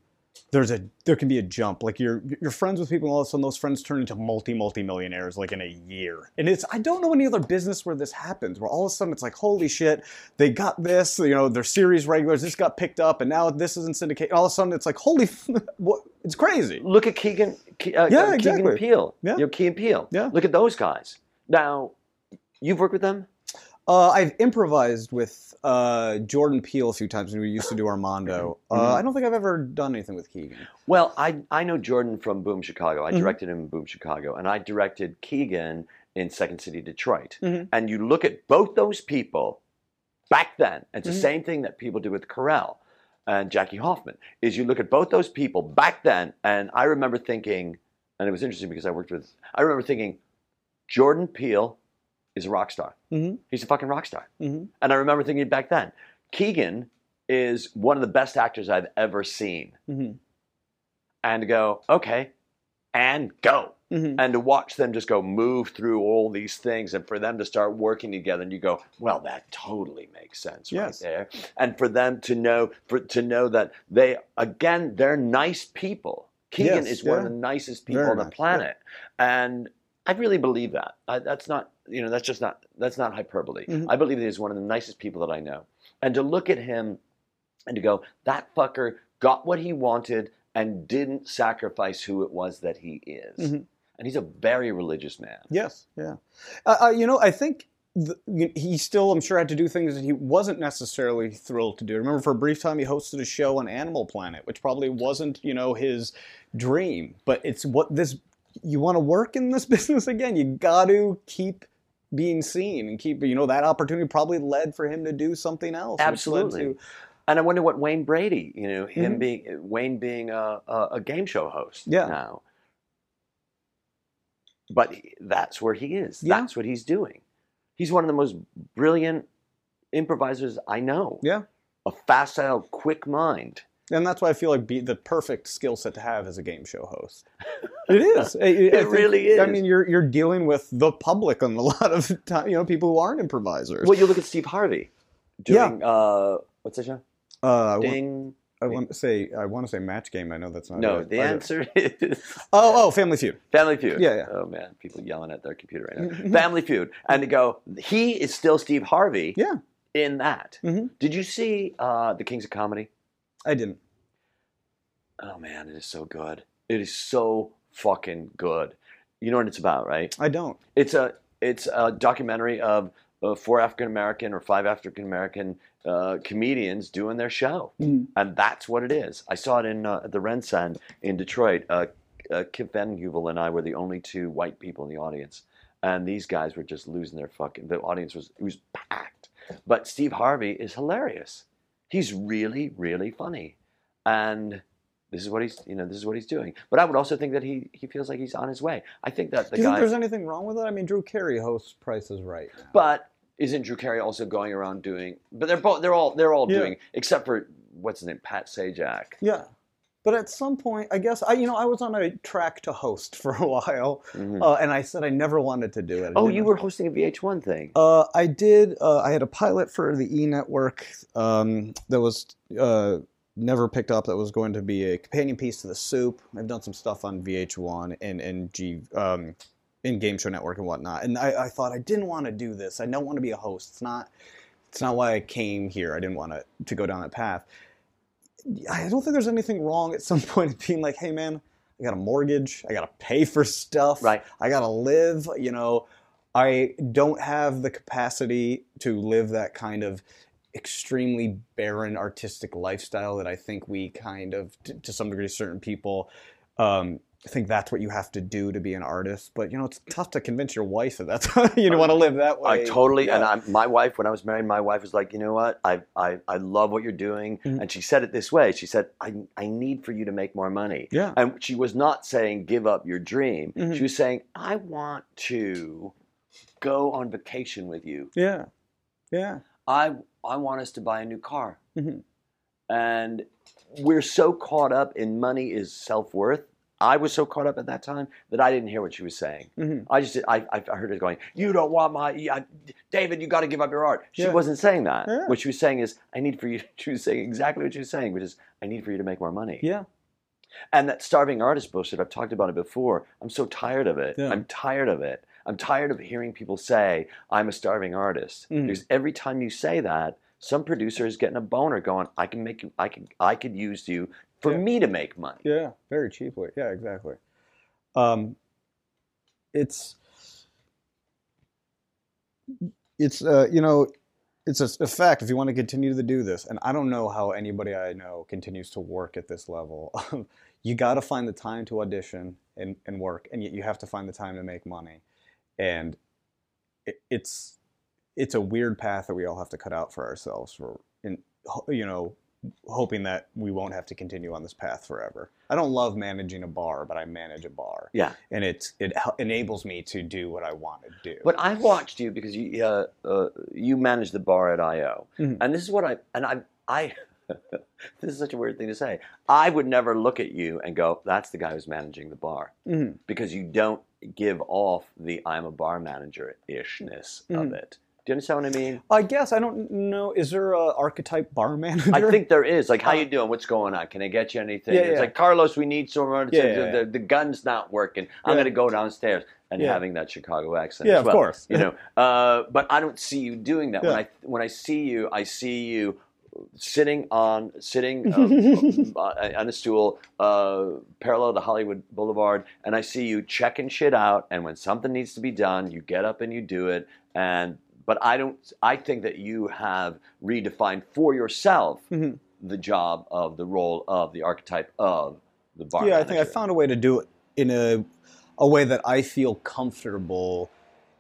there's a there can be a jump. Like you're you're friends with people, and all of a sudden those friends turn into multi multi millionaires like in a year. And it's I don't know any other business where this happens, where all of a sudden it's like holy shit, they got this, you know, their series regulars, this got picked up, and now this is in syndicate. All of a sudden it's like holy, f- what? It's crazy. Look at Keegan, Ke- uh, Yeah, uh, Keegan exactly. and Peele. Yeah. You know, Key and Peele. Yeah. Look at those guys. Now, you've worked with them. Uh, I've improvised with uh, Jordan Peele a few times when we used to do Armando. Uh, Mhm. I don't think I've ever done anything with Keegan. Well, I I know Jordan from Boom Chicago. I Mhm. directed him in Boom Chicago, and I directed Keegan in Second City Detroit. Mhm. And you look at both those people back then. It's the same thing that people do with Carell and Jackie Hoffman. Is you look at both those people back then, and I remember thinking, and it was interesting because I worked with. I remember thinking, Jordan Peele is a rock star. Mm-hmm. He's a fucking rock star. Mm-hmm. And I remember thinking back then, Keegan is one of the best actors I've ever seen Mm-hmm. and to go, okay, and go. Mhm. and to watch them just go move through all these things and for them to start working together and you go well that totally makes sense Yes. right there and for them to know for to know that they again they're nice people keegan Yes, is one of the nicest people Very on the nice, yeah. planet and i really believe that I, that's not you know that's just not that's not hyperbole Mhm. i believe that he's one of the nicest people that i know and to look at him and to go that fucker got what he wanted and didn't sacrifice who it was that he is Mhm. and he's a very religious man. Yes, yeah. Uh, uh, you know, I think the, he still, I'm sure, had to do things that he wasn't necessarily thrilled to do. Remember, for a brief time, he hosted a show on Animal Planet, which probably wasn't, you know, his dream. But it's what this. You want to work in this business again? You got to keep being seen and keep. You know, that opportunity probably led for him to do something else. Absolutely. to- And I wonder what Wayne Brady, you know, him Mhm. being Wayne being a, a, a game show host Yeah. now. But that's where he is. Yeah. That's what he's doing. He's one of the most brilliant improvisers I know. yeah. A facile, quick mind. And that's why I feel like be the perfect skill set to have as a game show host. It is. I- I- I think- really is. I mean, you're you're dealing with the public on a lot of time. You know, people who aren't improvisers. Well, you look at Steve Harvey Yeah. uh, what's that show? uh, Ding. I want to say I want to say match game. I know that's not. No, it. the it? answer is Oh, oh, Family Feud. Family Feud. Yeah, yeah. Oh man, people yelling at their computer right now. Family Feud, and to go, he is still Steve Harvey. Yeah. In that, Mhm. did you see uh, the Kings of Comedy? I didn't. Oh man, it is so good. It is so fucking good. You know what it's about, right? I don't. It's a it's a documentary of uh, four African American or five African American uh, comedians doing their show, Mhm. and that's what it is. I saw it in uh, the RenCen in Detroit. Uh, uh, Kip Van and I were the only two white people in the audience, and these guys were just losing their fucking. The audience was it was packed, but Steve Harvey is hilarious. He's really really funny, and this is what he's you know this is what he's doing. But I would also think that he he feels like he's on his way. I think that the Do you guy. think there's anything wrong with it? I mean, Drew Carey hosts Price is Right. now. But isn't Drew Carey also going around doing? But they're both. They're all. They're all Yeah. doing. Except for what's his name, Pat Sajak. yeah. But at some point, I guess I, you know, I was on a track to host for a while, Mhm. uh, and I said I never wanted to do it. I oh, didn't- you were hosting a VH1 thing. Uh, I did. Uh, I had a pilot for the E Network um, that was uh, never picked up. That was going to be a companion piece to the Soup. I've done some stuff on VH1 and and G um, in Game Show Network and whatnot. And I, I thought I didn't want to do this. I don't want to be a host. It's not. It's not why I came here. I didn't want to to go down that path. I don't think there's anything wrong at some point of being like, hey man, I got a mortgage. I got to pay for stuff. Right. I got to live. You know, I don't have the capacity to live that kind of extremely barren artistic lifestyle that I think we kind of, t- to some degree, certain people um, think that's what you have to do to be an artist. But you know, it's tough to convince your wife that that's you don't want to live that way. I totally. And Yeah. I, my wife, when I was married, my wife was like, you know what? I I, I love what you're doing. Mhm. And she said it this way. She said, I I need for you to make more money. yeah. And she was not saying give up your dream. Mhm. She was saying, I want to go on vacation with you. Yeah. Yeah. I I want us to buy a new car. Mhm. And we're so caught up in money is self worth. I was so caught up at that time that I didn't hear what she was saying. Mhm. I just I, I heard her going, "You don't want my yeah, David. You got to give up your art." She Yeah. wasn't saying that. Yeah. What she was saying is, "I need for you." She was saying exactly what she was saying, which is, "I need for you to make more money." Yeah. And that starving artist bullshit, I've talked about it before. I'm so tired of it. Yeah. I'm tired of it. I'm tired of hearing people say, I'm a starving artist. Mhm. Because every time you say that, some producer is getting a boner going, I can make you I can I could use you for Yeah. me to make money. Yeah, very cheaply. Yeah, exactly. Um, it's it's uh, you know it's a, a fact if you want to continue to do this, and I don't know how anybody I know continues to work at this level. you got to find the time to audition and, and work, and yet you have to find the time to make money, and it, it's it's a weird path that we all have to cut out for ourselves for in you know hoping that we won't have to continue on this path forever. I don't love managing a bar, but I manage a bar, Yeah. and it's it enables me to do what I want to do. But I watched you because you uh, uh, you manage the bar at IO, Mhm. and this is what I and I I this is such a weird thing to say. I would never look at you and go, "That's the guy who's managing the bar," Mhm. because you don't give off the "I'm a bar manager" ishness of Mhm. it. Do you understand what I mean? I guess I don't know. Is there a archetype bar manager? I think there is. Like, how Uh, you doing? What's going on? Can I get you anything? Yeah, it's yeah. like Carlos, we need someone. Yeah, the, yeah, the, the gun's not working. I'm going to go downstairs and having that Chicago accent. Yeah, as of well, course. You know, uh, but I don't see you doing that. When I when I see you, I see you sitting on sitting um, uh, on a stool uh, parallel to Hollywood Boulevard, and I see you checking shit out. And when something needs to be done, you get up and you do it. And but I don't. I think that you have redefined for yourself Mhm. the job of the role of the archetype of the bar. yeah, I think I found a way to do it in a a way that I feel comfortable.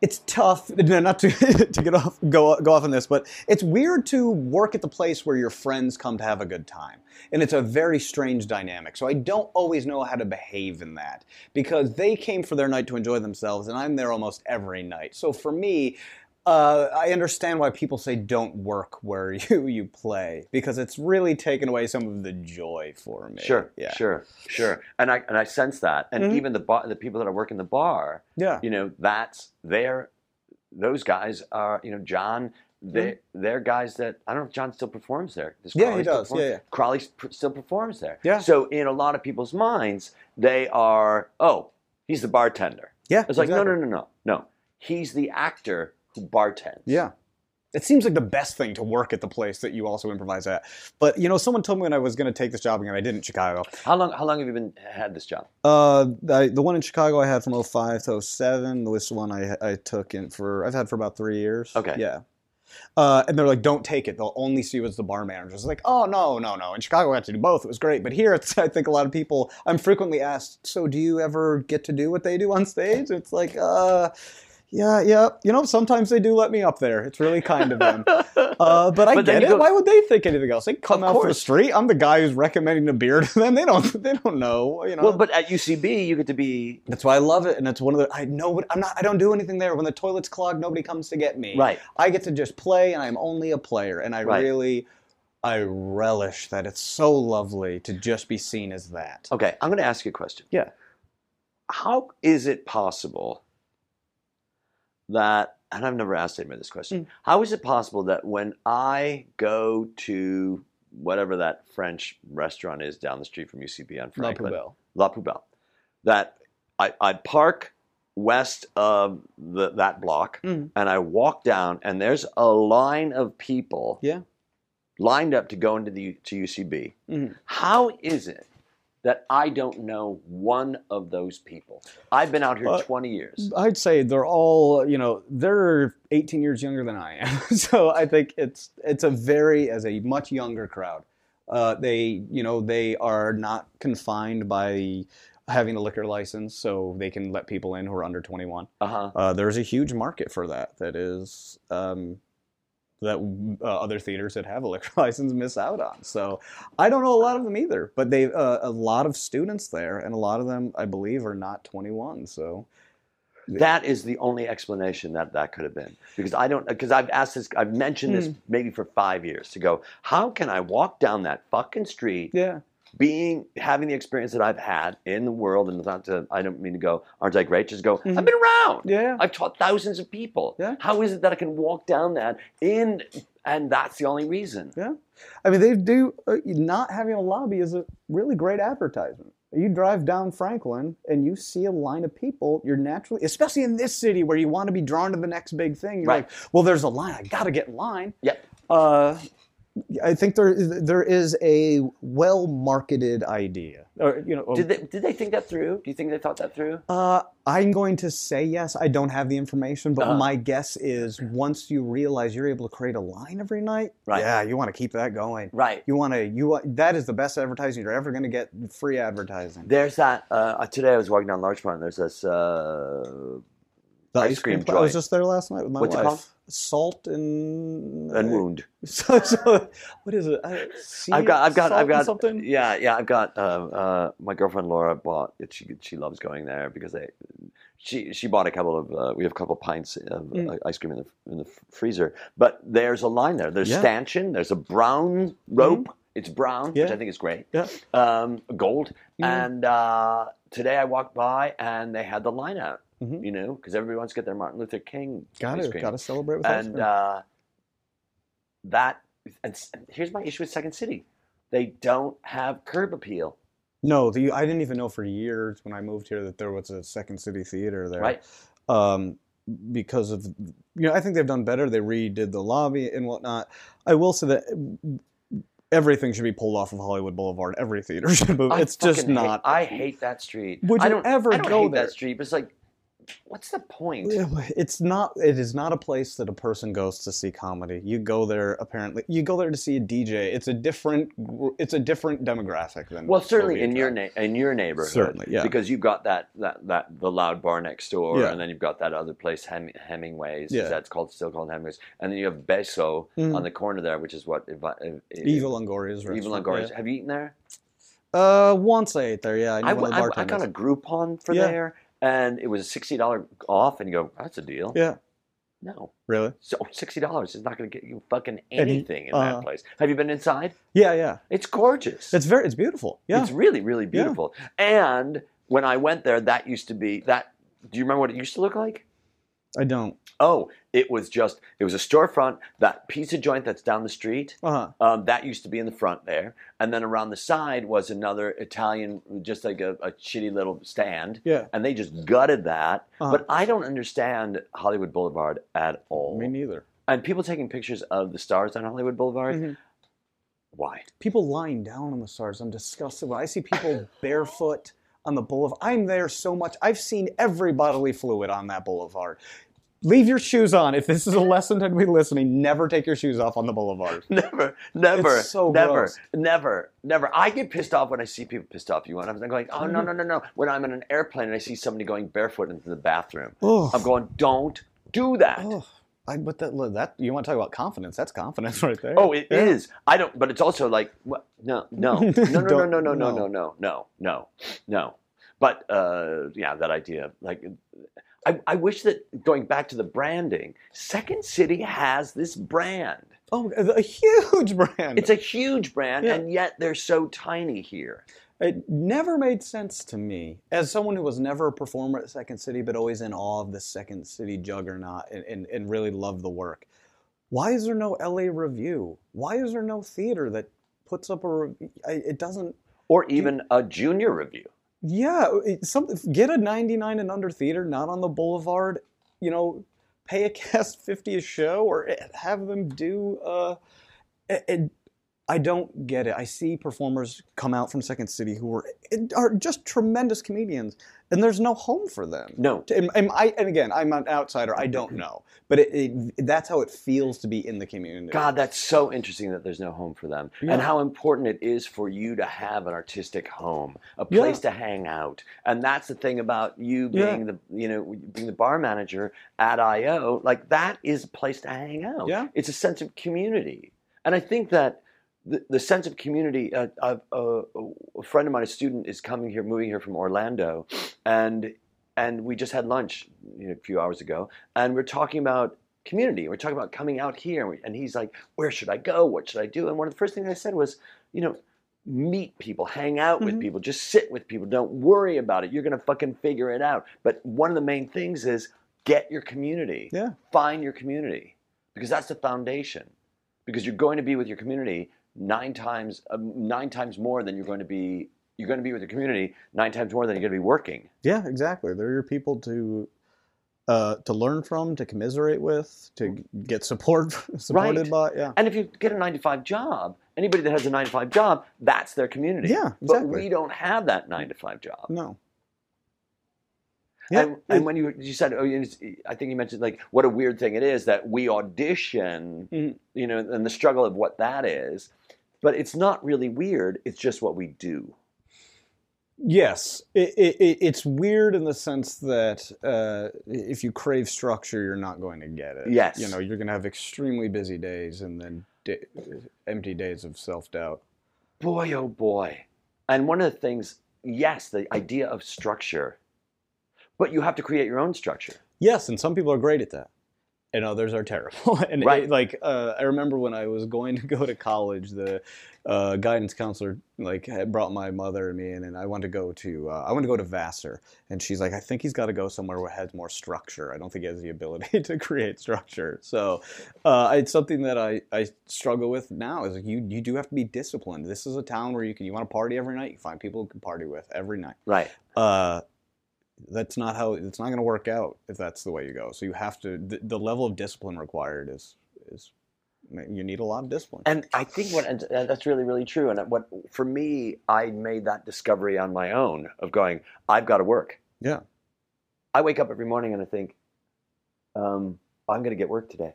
It's tough not to to get off go go off on this, but it's weird to work at the place where your friends come to have a good time, and it's a very strange dynamic. So I don't always know how to behave in that because they came for their night to enjoy themselves, and I'm there almost every night. So for me. Uh, I understand why people say don't work where you, you play because it's really taken away some of the joy for me. Sure, Yeah. sure, sure, and I and I sense that, and Mhm. even the bar, the people that are working the bar, Yeah. you know, that's they're those guys are, you know, John. They they're guys that I don't know if John still performs there. Does Mm-hmm. Yeah, he does. perform? Yeah, yeah. Crawley still performs there. Yeah. So in a lot of people's minds, they are, oh, he's the bartender. Yeah. It's like exactly. no, no, no, no, no. He's the actor who bartends. Yeah. It seems like the best thing to work at the place that you also improvise at. But you know, someone told me when I was going to take this job again, I did in Chicago. How long? How long have you been had this job? Uh, I, the one in Chicago I had from 05 to 07. This one I I took in for I've had for about three years. Okay. Yeah. Uh, and they're like, don't take it. They'll only see you as the bar manager. It's like, oh no, no, no. In Chicago, I had to do both. It was great, but here, it's I think a lot of people. I'm frequently asked, so do you ever get to do what they do on stage? It's like, uh, yeah, yeah. You know, sometimes they do let me up there. It's really kind of them. Uh, but I But get it. go- Why would they think anything else? They come out from the street. I'm the guy who's recommending a beer to them. They don't. They don't know. You know. Well, but at UCB, you get to be That's why I love it, and it's one of the. I know what I'm not. I don't do anything there. When the toilet's clogged, nobody comes to get me. right. I get to just play, and I'm only a player, and I Right. really, I relish that. It's so lovely to just be seen as that. Okay, I'm going to ask you a question. Yeah. How is it possible that, and I've never asked anybody this question, Mm. how is it possible that when I go to whatever that French restaurant is down the street from UCB on La Poubelle. La Poubelle, that I, I park west of the, that block Mhm. and I walk down and there's a line of people Yeah. lined up to go into the to UCB. Mhm. How is it that I don't know one of those people? I've been out here Uh, 20 years. I'd say they're all, you know, they're 18 years younger than I am. so I think it's it's a very as a much younger crowd. Uh, they, you know, they are not confined by having a liquor license, so they can let people in who are under 21. Uh-huh. Uh, there's a huge market for that. That is um, that uh, other theaters that have a liquor license miss out on. So I don't know a lot of them either, but they uh, a lot of students there, and a lot of them, I believe, are not 21. So That is the only explanation that that could have been. Because I don't because I've asked this I've mentioned this Hmm. maybe for 5 years to go, how can I walk down that fucking street yeah, being having the experience that I've had in the world and not to I don't mean to go aren't I great just go Mhm. I've been around. yeah. I've taught thousands of people. Yeah. How is it that I can walk down that in and that's the only reason? Yeah. I mean, they do. Uh, not having a lobby is a really great advertisement. You drive down Franklin and you see a line of people. You're naturally, especially in this city where you want to be drawn to the next big thing. You're Right. like, well, there's a line. I got to get in line. Yep. Uh, I think there is, there is a well marketed idea. Or, you know, Did they did they think that through? Do you think they thought that through? uh, I'm going to say yes. I don't have the information, but Uh-huh. my guess is once you realize you're able to create a line every night, Right. yeah, you want to keep that going. Right. You want to you that is the best advertising you're ever going to get. Free advertising. There's that. Uh, today I was walking down Larchmont. And there's this. Uh, The ice cream pla- I was just there last night with my What's wife. Salt and and wound. So, so what is it? I, I've got. I've got. I've got. something. Yeah. Yeah. I've got. Uh, uh, my girlfriend Laura bought. It. She she loves going there because they. She she bought a couple of. Uh, we have a couple of pints of Mm. uh, ice cream in the in the freezer. But there's a line there. There's Yeah. stanchion. There's a brown rope. It's brown, Yeah. which I think is great. Yeah. Um, gold. Mhm. And uh, today I walked by and they had the line out. Mhm. You know, because everybody wants to get their Martin Luther King Got to got to celebrate with and uh, that. And here's my issue with Second City: they don't have curb appeal. No, the, I didn't even know for years when I moved here that there was a Second City Theater there. Right. Um, because of, you know, I think they've done better. They redid the lobby and whatnot. I will say that everything should be pulled off of Hollywood Boulevard. Every theater should move. I it's just fucking hate- not. I hate that street. Would I you don't ever I don't go hate there? that street, but it's like, what's the point? It's not. It is not a place that a person goes to see comedy. You go there apparently. You go there to see a DJ. It's a different. It's a different demographic than. Well, certainly in your na- in your neighborhood, Certainly, yeah. because you've got that that that the loud bar next door, Yeah. and then you've got that other place, Hem- Hemingway's. Yeah. that's called still called Hemingway's, and then you have Beso Mhm. on the corner there, which is what Evi- uh, Evil Longoria's Evil. Longoria's. yeah. Have you eaten there? Uh, once I ate there. Yeah, I know I, one of the w- I- I got a Groupon for Yeah. there, and it was a sixty dollar off, and you go, that's a deal. Yeah, No, really. so sixty dollars is not going to get you fucking Any- anything in uh, that place. Have you been inside? Yeah, yeah. It's gorgeous. It's very. It's beautiful. Yeah. It's really, really beautiful. And when I went there, that used to be that. Do you remember what it used to look like? I don't. Oh, it was just it was a storefront. That pizza joint that's down the street. Uh huh. Um, that used to be in the front there, and then around the side was another Italian, just like a, a shitty little stand. Yeah. And they just gutted that. Uh-huh. But I don't understand Hollywood Boulevard at all. Me neither. and people taking pictures of the stars on Hollywood Boulevard. Mhm. Why? People lying down on the stars. I'm disgusted when I see people barefoot on the boulevard. I'm there so much. I've seen every bodily fluid on that boulevard. Leave your shoes on. If this is a lesson to anybody listening, never take your shoes off on the boulevard. Never, never, It's so never, gross. never, never. I get pissed off when I see people pissed off. You want? I'm going, oh Mm-hmm. no, no, no, no. When I'm in an airplane and I see somebody going barefoot into the bathroom, I'm going, don't do that. I, but that, that you want to talk about confidence? That's confidence right there. Oh, it Yeah. is. I don't. But it's also like, what? no, no, no, no, no, no, no, no, no. no, no, no, no. But uh, yeah, that idea. Like, I, I wish that going back to the branding, Second City has this brand. Oh, a huge brand. It's a huge brand, Yeah. and yet they're so tiny here. It never made sense to me as someone who was never a performer at Second City, but always in awe of the Second City juggernaut and, and, and really loved the work. Why is there no LA revue? Why is there no theater that puts up a? rev- I- It doesn't. or even a junior revue. Yeah, it, some get a 99 and under theater, not on the boulevard. You know, pay a cast 50 a show, or have them do. Uh, it, it- I don't get it. I see performers come out from Second City who are are just tremendous comedians, and there's no home for them. No, And, and I, and again, I'm an outsider. I don't know, but it, it, that's how it feels to be in the community. God, that's so interesting that there's no home for them, Yeah. and how important it is for you to have an artistic home, a Yeah. place to hang out. And that's the thing about you Yeah. being the, you know, being the bar manager at IO. Like that is a place to hang out. Yeah. it's a sense of community, and I think that. The, the sense of community. Uh, uh, uh, a friend of mine, a student, is coming here, moving here from Orlando, and and we just had lunch you know, a few hours ago, and we're talking about community. We're talking about coming out here, and, we, and he's like, "Where should I go? What should I do?" And one of the first things I said was, "You know, meet people, hang out with Mhm. people, just sit with people. Don't worry about it. You're gonna fucking figure it out." But one of the main things is get your community. Yeah. Find your community because that's the foundation. Because you're going to be with your community nine times, um, nine times more than you're going to be. You're going to be with the community nine times more than you're going to be working. Yeah, exactly. They're your people to uh, to learn from, to commiserate with, to get support supported by. Yeah. And if you get a nine to five job, anybody that has a nine to five job, that's their community. Yeah, exactly. But we don't have that nine to five job. No. And, and when you you said, oh, I think you mentioned like what a weird thing it is that we audition, Mhm. you know, and the struggle of what that is. But it's not really weird. It's just what we do. Yes, it, it, it- it's weird in the sense that uh, if you crave structure, you're not going to get it. Yes. you know, you're going to have extremely busy days and then empty days of self doubt. Boy, oh boy. And one of the things, yes, the idea of structure, but you have to create your own structure. Yes, and some people are great at that. and others are terrible. and Right. it- like uh, I remember when I was going to go to college, the uh, guidance counselor like had brought my mother and me in, and I wanted to go to uh, I wanted to go to Vassar, and she's like, I think he's got to go somewhere where it has more structure. I don't think he has the ability to create structure. So uh, it's something that I, I struggle with now. Is like you you do have to be disciplined. This is a town where you can you want to party every night. You find people you can party with every night Right. uh, that's not how it's not going to work out if that's the way you go. So you have to the, the level of discipline required is is you need a lot of discipline. And I think what and that's really really true. And what for me, I made that discovery on my own of going, I've got to work. Yeah. I wake up every morning and I think, um, I'm going to get work today.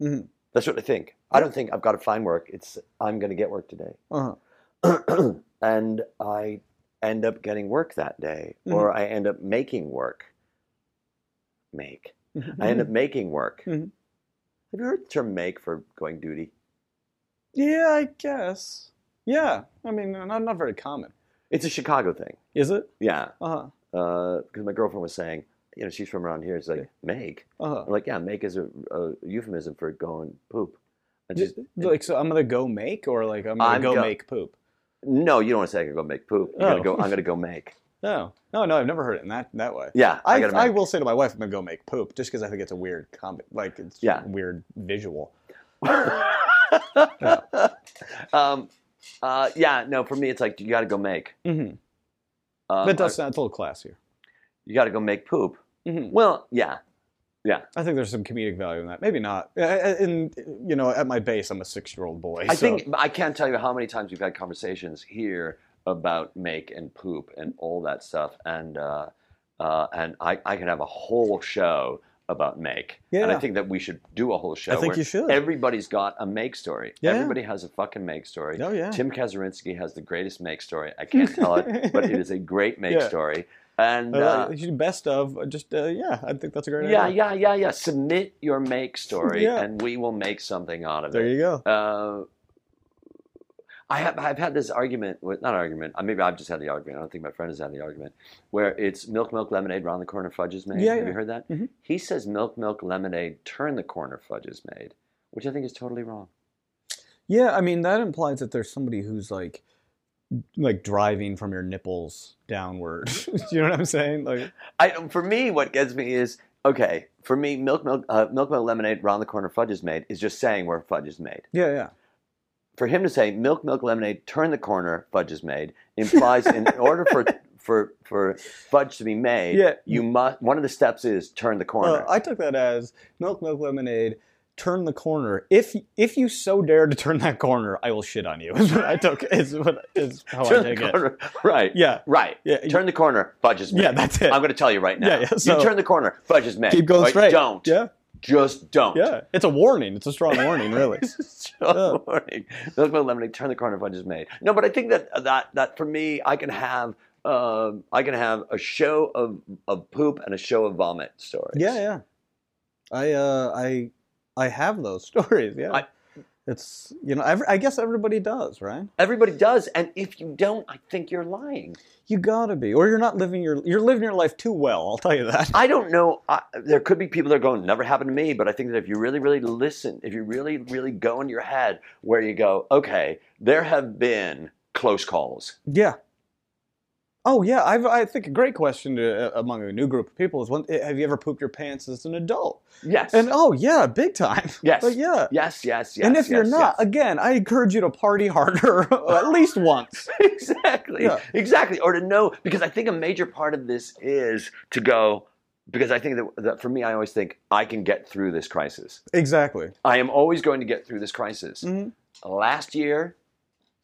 Mhm. That's what I think. I don't think I've got to find work. It's I'm going to get work today. Uh-huh. and I end up getting work that day, or I end up making work. Make. I end up making work. Mhm. Have you heard the term "make" for going duty? yeah, I guess. Yeah, I mean, not not very common. It's a Chicago thing. Is it? Yeah, Uh huh. because my girlfriend was saying, you know, she's from around here. It's like make. huh. Uh I'm like, yeah, make is a, a euphemism for going poop. And she's, Like, so I'm gonna go make, or like I'm gonna I'm go go- make poop. No, you don't want to say I can go make poop. You're Oh. gonna go. I'm gonna go make. No, no, no. I've never heard it in that that way. Yeah, I, I, I will say to my wife, I'm gonna go make poop, just because I think it's a weird comment. Like it's Yeah. a weird visual. um, uh, yeah, no, for me, it's like you got to go make. Mm-hmm. Um, that does sound a little classier. you got to go make poop. Mm-hmm. Well, yeah, I think there's some comedic value in that. Maybe not. Uh, And you know, at my base, I'm a six-year-old boy. I so- think I can't tell you how many times we've had conversations here about make and poop and all that stuff, and uh, uh, and I, I can have a whole show about make, Yeah. and I think that we should do a whole show. I think where you should. Everybody's got a make story. Yeah. Everybody has a fucking make story. Oh yeah. Tim Kazurinsky has the greatest make story. I can't tell it, but it is a great make Yeah. story. And Uh, uh, you should do best of uh, just uh, yeah. I think that's a great yeah, idea. yeah, yeah, yeah. Yeah. Submit your make story, Yeah. and we will make something out of There it. There you go. Uh, I have I've had this argument with not argument. uh, Maybe I've just had the argument. I don't think my friend has had the argument where it's milk, milk, lemonade. Round the corner, fudge is made. Yeah, have yeah. you heard that? Mhm. He says milk, milk, lemonade. Turn the corner, fudge is made, which I think is totally wrong. Yeah, I mean that implies that there's somebody who's like like driving from your nipples downward. Do you know what I'm saying? Like I for me, what gets me is okay. For me, milk, milk, uh, milk, milk, lemonade. Round the corner, fudge is made. Is just saying where fudge is made. yeah, yeah. for him to say milk, milk, lemonade, turn the corner, fudge is made, implies in order for for for fudge to be made, Yeah. you must one of the steps is turn the corner. Uh, I took that as milk, milk, lemonade. Turn the corner. If if you so dare to turn that corner, I will shit on you. Is what I took. Is what is how turn I the take it. Right. Yeah, Right. yeah. Turn the corner, fudge is made. Yeah, that's it. I'm going to tell you right now. Yeah, yeah, so- you turn the corner, fudge is made. Keep going Right? straight. Don't. Yeah, Just don't. yeah. It's a warning. It's a strong warning, really. So warning. Milk, milk, lemonade, turn the corner, fudge is made. No, but I think that that that for me, I can have. Um, I can have a show of, of poop and a show of vomit stories. Yeah, yeah. I uh, I I have those stories. Yeah, I- it's you know every, I guess everybody does, right? Everybody does, and if you don't, I think you're lying. You gotta be, or you're not living your you're living your life too well. I'll tell you that. I don't know. I, there could be people that are going, never happened to me, but I think that if you really, really listen, if you really, really go in your head where you go, okay, there have been close calls. Yeah. Oh yeah, I've, I think a great question to, uh, among a new group of people is: one, Have you ever pooped your pants as an adult? Yes. And oh yeah, big time. Yes. But yeah. yes, yes, yes. and if you're not, yes. again, I encourage you to party harder at least once. exactly, Yeah. exactly, or to know, because I think a major part of this is to go, because I think that, that for me, I always think I can get through this crisis. Exactly. I am always going to get through this crisis. Mhm. Last year,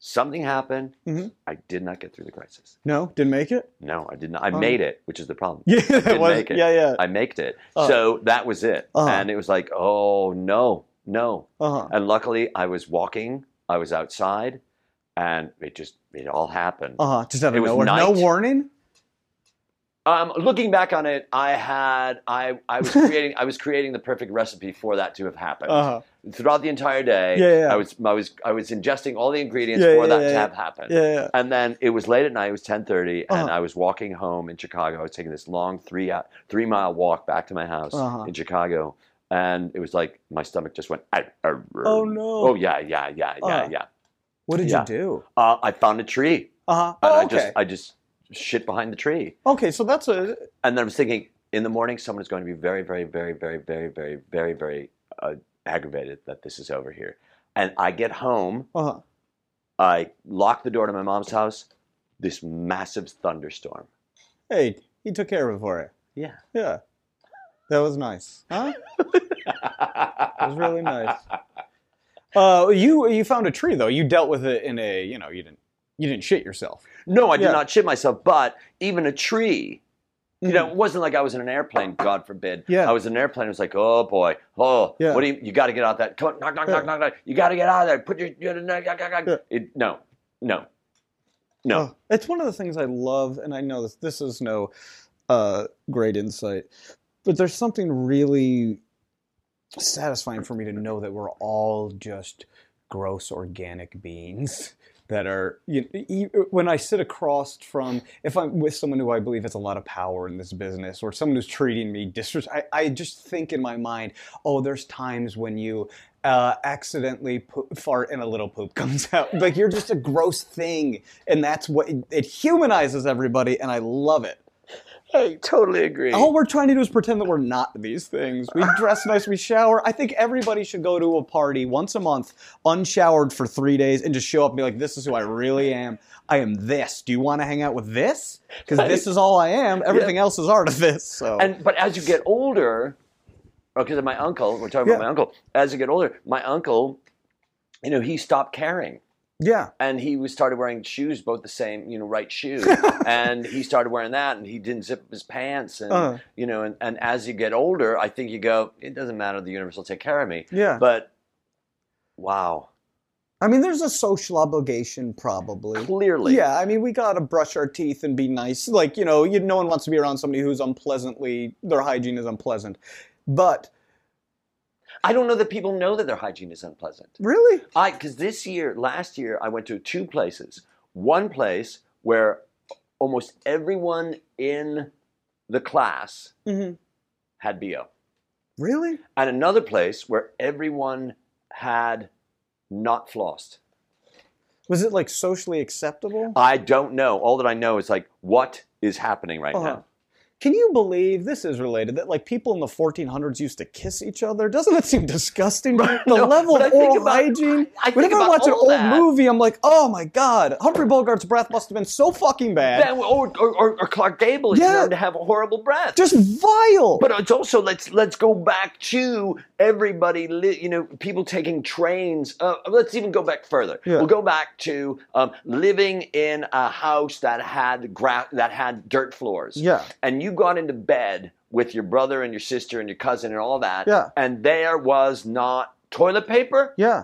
something happened. Mhm. I did not get through the crisis. No, didn't make it. No, I did not. I Oh. made it, which is the problem. Yeah, Didn't was. make it. Yeah, yeah. I made it. Uh. so that was it. Uh-huh. And it was like, oh no, no. Uh huh. And luckily, I was walking. I was outside, and it just it all happened. Uh huh. Just out It of was nowhere. No warning. Um, looking back on it, I had I I was creating I was creating the perfect recipe for that to have happened. Uh huh. Throughout the entire day, Yeah, yeah. I was I was I was ingesting all the ingredients Yeah, for that to yeah. have happened. Yeah, yeah. And then it was late at night. It was ten thirty, and Uh-huh. I was walking home in Chicago. I was taking this long three uh, three mile walk back to my house Uh-huh. in Chicago, and it was like my stomach just went. "Arr, arr, arr." Oh, no. Oh yeah, yeah, yeah, yeah, Uh. yeah. What did you do? Uh, I found a tree, Uh huh. and Oh, I okay. just I just shit behind the tree. okay, so that's a And then I was thinking, in the morning, someone is going to be very, very, very, very, very, very, very, very uh, aggravated that this is over here. And I get home, uh huh. I lock the door to my mom's house. This massive thunderstorm. Hey, he took care of it for you. Yeah. Yeah, that was nice. Huh? It was really nice. Uh, you you found a tree though. You dealt with it in a you know you didn't you didn't shit yourself. No, I did Yeah. not shit myself, but even a tree. You know, Mhm. it wasn't like I was in an airplane, God forbid. Yeah. I was in an airplane, it was like, oh boy, oh, Yeah. what do you, you got to get out that, come on, knock, knock, Yeah. knock, knock, knock, you got to get out of there, put your, your knock, knock, knock, knock. Yeah. It, no, no, no. Oh, it's one of the things I love, and I know this this is no uh, great insight, but there's something really satisfying for me to know that we're all just gross organic beings that are you, e- when I sit across from if I'm with someone who I believe has a lot of power in this business or someone who's treating me disrespect I, I just think in my mind oh there's times when you uh, accidentally fart and a little poop comes out. Like you're just a gross thing and that's what it humanizes everybody and I love it I totally agree. all we're trying to do is pretend that we're not these things. We dress nice, we shower. I think everybody should go to a party once a month, unshowered for three days, and just show up and be like, this is who I really am. I am this. Do you want to hang out with this? Because this is all I am. Everything else is artifice. So And but as you get older, oh, because of my uncle, we're talking Yeah. about my uncle. As you get older, my uncle, you know, he stopped caring. Yeah. and he was started wearing shoes, both the same, you know, right shoe, and he started wearing that, and he didn't zip up his pants, and Uh-huh. you know, and, and as you get older, I think you go, it doesn't matter, the universe will take care of me. Yeah. But wow, I mean, there's a social obligation, probably. clearly, Yeah, I mean, we gotta brush our teeth and be nice. Like, you know, you, no one wants to be around somebody who's unpleasantly, their hygiene is unpleasant. But, I don't know that people know that their hygiene is unpleasant. really? I because this year, last year, I went to two places. One place where almost everyone in the class hmm had bo. Really? and another place where everyone had not flossed. Was it like socially acceptable? I don't know. All that I know is like what is happening right Uh-huh. now. Can you believe this is related that like people in the 1400s used to kiss each other? Doesn't that seem disgusting? the No, level of oral about- hygiene. I- I Whenever I watch an old that. movie, I'm like, oh my god, Humphrey Bogart's breath must have been so fucking bad, or, or, or, or Clark Gable is Yeah. known to have a horrible breath. just vile. but it's also let's let's go back to everybody. Li- you know, people taking trains. Uh, let's even go back further. Yeah. We'll go back to um, living in a house that had gra- that had dirt floors. yeah, and you got into bed with your brother and your sister and your cousin and all that, Yeah. and there was not toilet paper yeah,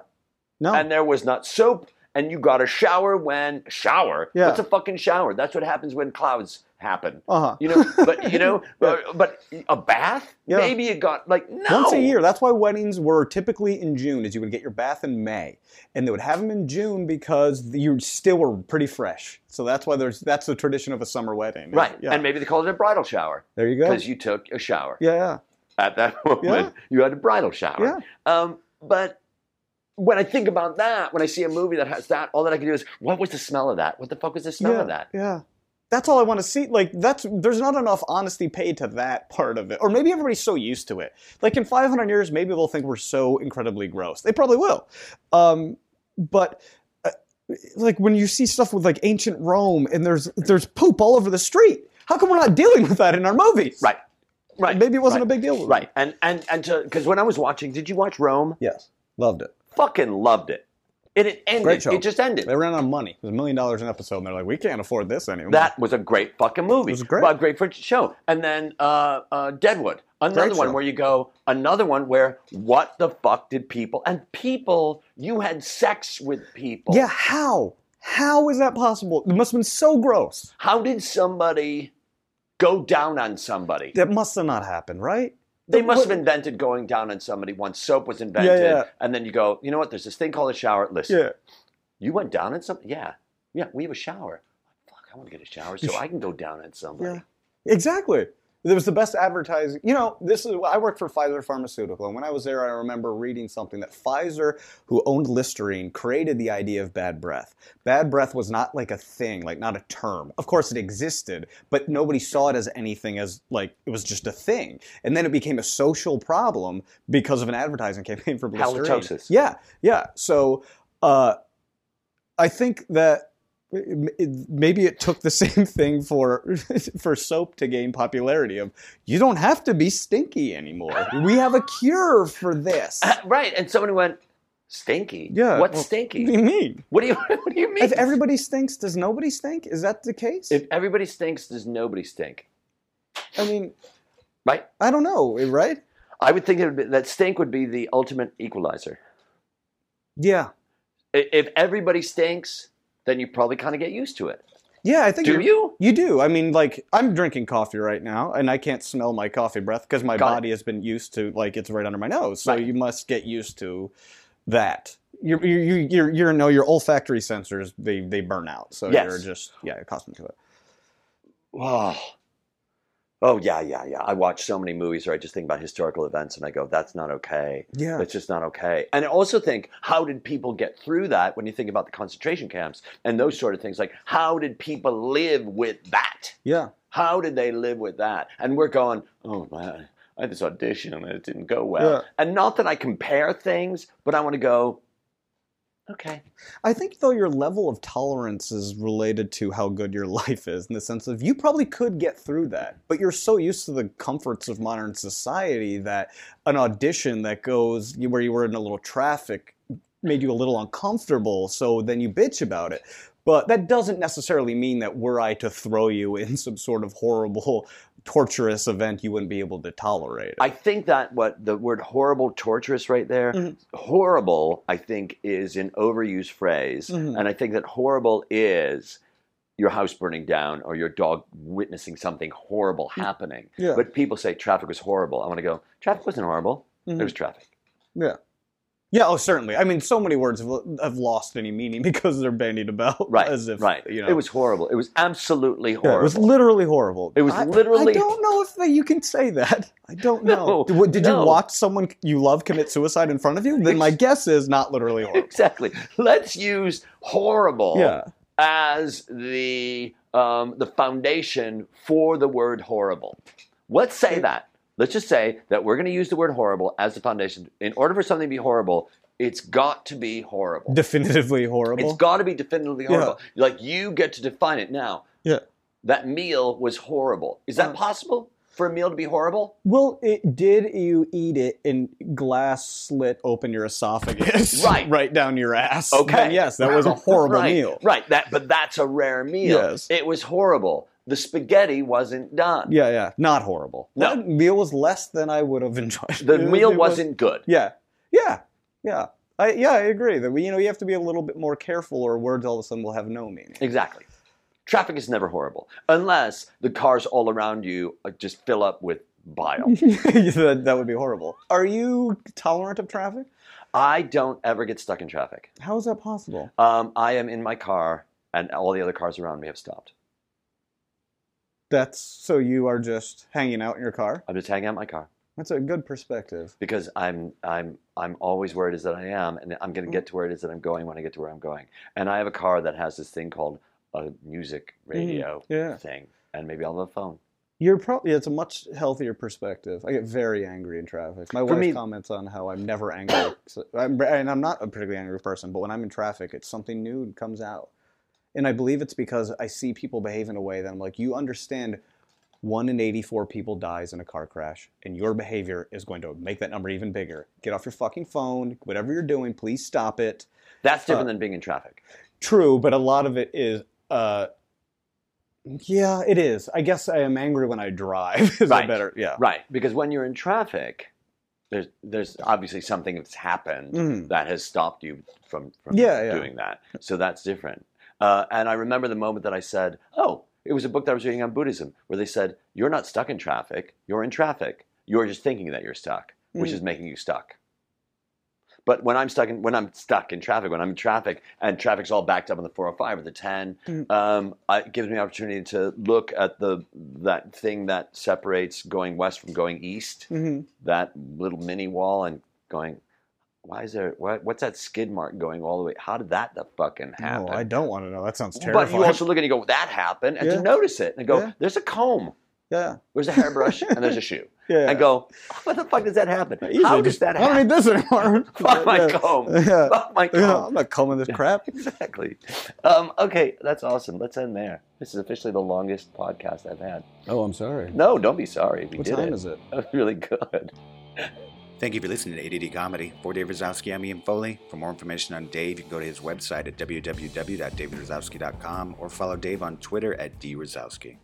no, and there was not soap, and you got a shower when shower. Yeah. What's a fucking shower? That's what happens when clouds happen. uh huh. You know, but you know, Yeah. uh, but a bath? Yeah. Maybe you got like no. Once a year. That's why weddings were typically in June. Is you would get your bath in May, and they would have them in June because you still were pretty fresh. So that's why there's that's the tradition of a summer wedding. Right, Yeah. and maybe they called it a bridal shower there you go. because you took a shower Yeah, yeah. at that moment. Yeah. You had a bridal shower. Um, but when I think about that, when I see a movie that has that, all that I can do is, what was the smell of that? What the fuck was the smell yeah, of that? Yeah. That's all I want to see. Like that's there's not enough honesty paid to that part of it. Or maybe everybody's so used to it. Like in 500 years maybe they'll think we're so incredibly gross. They probably will. Um, but uh, like when you see stuff with like ancient Rome and there's there's poop all over the street. How come we're not dealing with that in our movies? Right, right. Maybe it wasn't right. a big deal. Right, and and and to because when I was watching, did you watch Rome? Yes. Loved it. Fucking loved it. It, it ended. Great show. It just ended. They ran out of money. It was a million dollars an episode, and they're like, we can't afford this anymore. That was a great fucking movie. It was great. A great show. And then uh, uh, Deadwood, another Great one show. where you go, another one where what the fuck did people and people you had sex with people. yeah. How? How is that possible? It must have been so gross. How did somebody go down on somebody? That must have not happened, right? They must What- have invented going down on somebody once soap was invented, yeah. and then you go, you know what? There's this thing called a shower. Listen, Yeah. you went down on something. Yeah, yeah. We have a shower. Fuck, I want to get a shower so I can go down on somebody. Yeah. Exactly. It was the best advertising. You know, this is I worked for Pfizer Pharmaceutical, and when I was there, I remember reading something that Pfizer, who owned Listerine, created the idea of bad breath. Bad breath was not like a thing, like not a term. Of course, it existed, but nobody saw it as anything as like it was just a thing. And then it became a social problem because of an advertising campaign for Listerine. Halitosis. Yeah, yeah. So uh, I think that maybe it took the same thing for for soap to gain popularity of you don't have to be stinky anymore we have a cure for this uh, right. And somebody went, stinky? Yeah, What's well, stinky? what do you mean What do you What do you mean? if everybody stinks does nobody stink is that the case if everybody stinks, does nobody stink? i mean Right. i don't know eh, right I would think it would be, that stink would be the ultimate equalizer. yeah If everybody stinks, then you probably kind of get used to it. yeah i think Do you? you do i mean like i'm drinking coffee right now and i can't smell my coffee breath because my Got it. body has been used to like it's right under my nose so Right. you must get used to that you're you're you're, you're, you're no your olfactory sensors they they burn out so Yes. you're just yeah accustomed to it Oh. Oh yeah, yeah, yeah. I watch so many movies where I just think about historical events and I go, that's not okay. yeah That's just not okay. And I also think, how did people get through that when you think about the concentration camps and those sort of things? Like, how did people live with that? yeah How did they live with that? And we're going, oh man, I had this audition and it didn't go well. Yeah. And not that I compare things, but I want to go, okay. I think though your level of tolerance is related to how good your life is in the sense of you probably could get through that, but you're so used to the comforts of modern society that an audition that goes where you were in a little traffic made you a little uncomfortable, so then you bitch about it. But that doesn't necessarily mean that were I to throw you in some sort of horrible, torturous event, you wouldn't be able to tolerate. I think that what the word horrible, torturous right there, Mhm. horrible, I think, is an overused phrase. Mhm. And I think that horrible is your house burning down or your dog witnessing something horrible happening. Yeah. But people say traffic was horrible. I want to go, traffic wasn't horrible. Mhm. There was traffic. Yeah. Yeah, oh, certainly. I mean, so many words have, have lost any meaning because they're bandied about Right. as if, right. you know. It was horrible. It was absolutely Yeah, horrible. it was literally horrible. It was I- literally- I don't know if you can say that. I don't know. No, did did no. you watch someone you love commit suicide in front of you? Then my guess is not literally horrible. exactly. Let's use horrible Yeah. as the um, the foundation for the word horrible. Let's say that. Let's just say that we're going to use the word horrible as the foundation. In order for something to be horrible, it's got to be horrible. Definitively horrible. It's got to be definitively horrible. Like you get to define it now. Yeah. That meal was horrible. Is that Uh, possible for a meal to be horrible? well, it, did you eat it in glass slit open your esophagus? Right. right down your ass. Okay. Then yes, that was a horrible right, meal. Right. That, but that's a rare meal. Yes. It was horrible. The spaghetti wasn't done. Yeah, yeah. Not horrible. No. That meal was less than I would have enjoyed. The It meal it was- wasn't good. Yeah, yeah, yeah. I yeah, I agree that we, you know you have to be a little bit more careful, or words all of a sudden will have no meaning. Exactly. Traffic is never horrible unless the cars all around you uh, just fill up with bile. that, that would be horrible. Are you tolerant of traffic? I don't ever get stuck in traffic. How is that possible? Um, I am in my car, and all the other cars around me have stopped. That's so you are just hanging out in your car. I'm just hanging out in my car That's a good perspective. because I'm I'm I'm always where it is that I am, and I'm going to get mm. to where it is that I'm going when I get to where I'm going. And I have a car that has this thing called a music mm, radio yeah. thing, and maybe I'll have a phone. You're probably it's a much healthier perspective. I get very angry in traffic. My For wife me- comments on how I'm never angry, So- I'm, and I'm not a particularly angry person. But when I'm in traffic, it's something new comes out, and I believe it's because I see people behave in a way that I'm like, you understand. One in 84 people dies in a car crash, and your behavior is going to make that number even bigger. Get off your fucking phone. Whatever you're doing, please stop it. That's different Uh, than being in traffic. True, but a lot of it is. Uh, yeah, it is. I guess I am angry when I drive. is Right. better? Yeah. Right, because when you're in traffic, there's there's obviously something that's happened Mhm. that has stopped you from, from Yeah, yeah. doing that. So that's different. Uh, and I remember the moment that I said, "Oh, it was a book that I was reading on Buddhism, where they said you're not stuck in traffic. You're in traffic. You're just thinking that you're stuck, which is making you stuck." But when I'm stuck in when I'm stuck in traffic, when I'm in traffic and traffic's all backed up on the 405 or the 10, Mm. um, it gives me an opportunity to look at the that thing that separates going west from going east, hmm that little mini wall, and going. Why is there? What, what's that skid mark going all the way? How did that the fucking happen? No, I don't want to know. That sounds terrifying. but you also look and you go, that happened, and Yeah. to notice it and go, Yeah. there's a comb, yeah, there's a hairbrush, and there's a shoe, yeah. and go, what the fuck does that happen? Easily How does that happen? I don't need this anymore. Fuck my Yeah. comb. Yeah. Fuck my comb. Yeah, I'm not combing this crap. Exactly. Um, okay, that's awesome. Let's end there. This is officially the longest podcast I've had. Oh, I'm sorry. No, don't be sorry. We What did time it. is it? That was really good. Thank you for listening to ADD Comedy. For Dave Razowsky, I'm Ian Foley. For more information on Dave, you can go to his website at www.davidrozowski.com or follow Dave on Twitter at drozowski.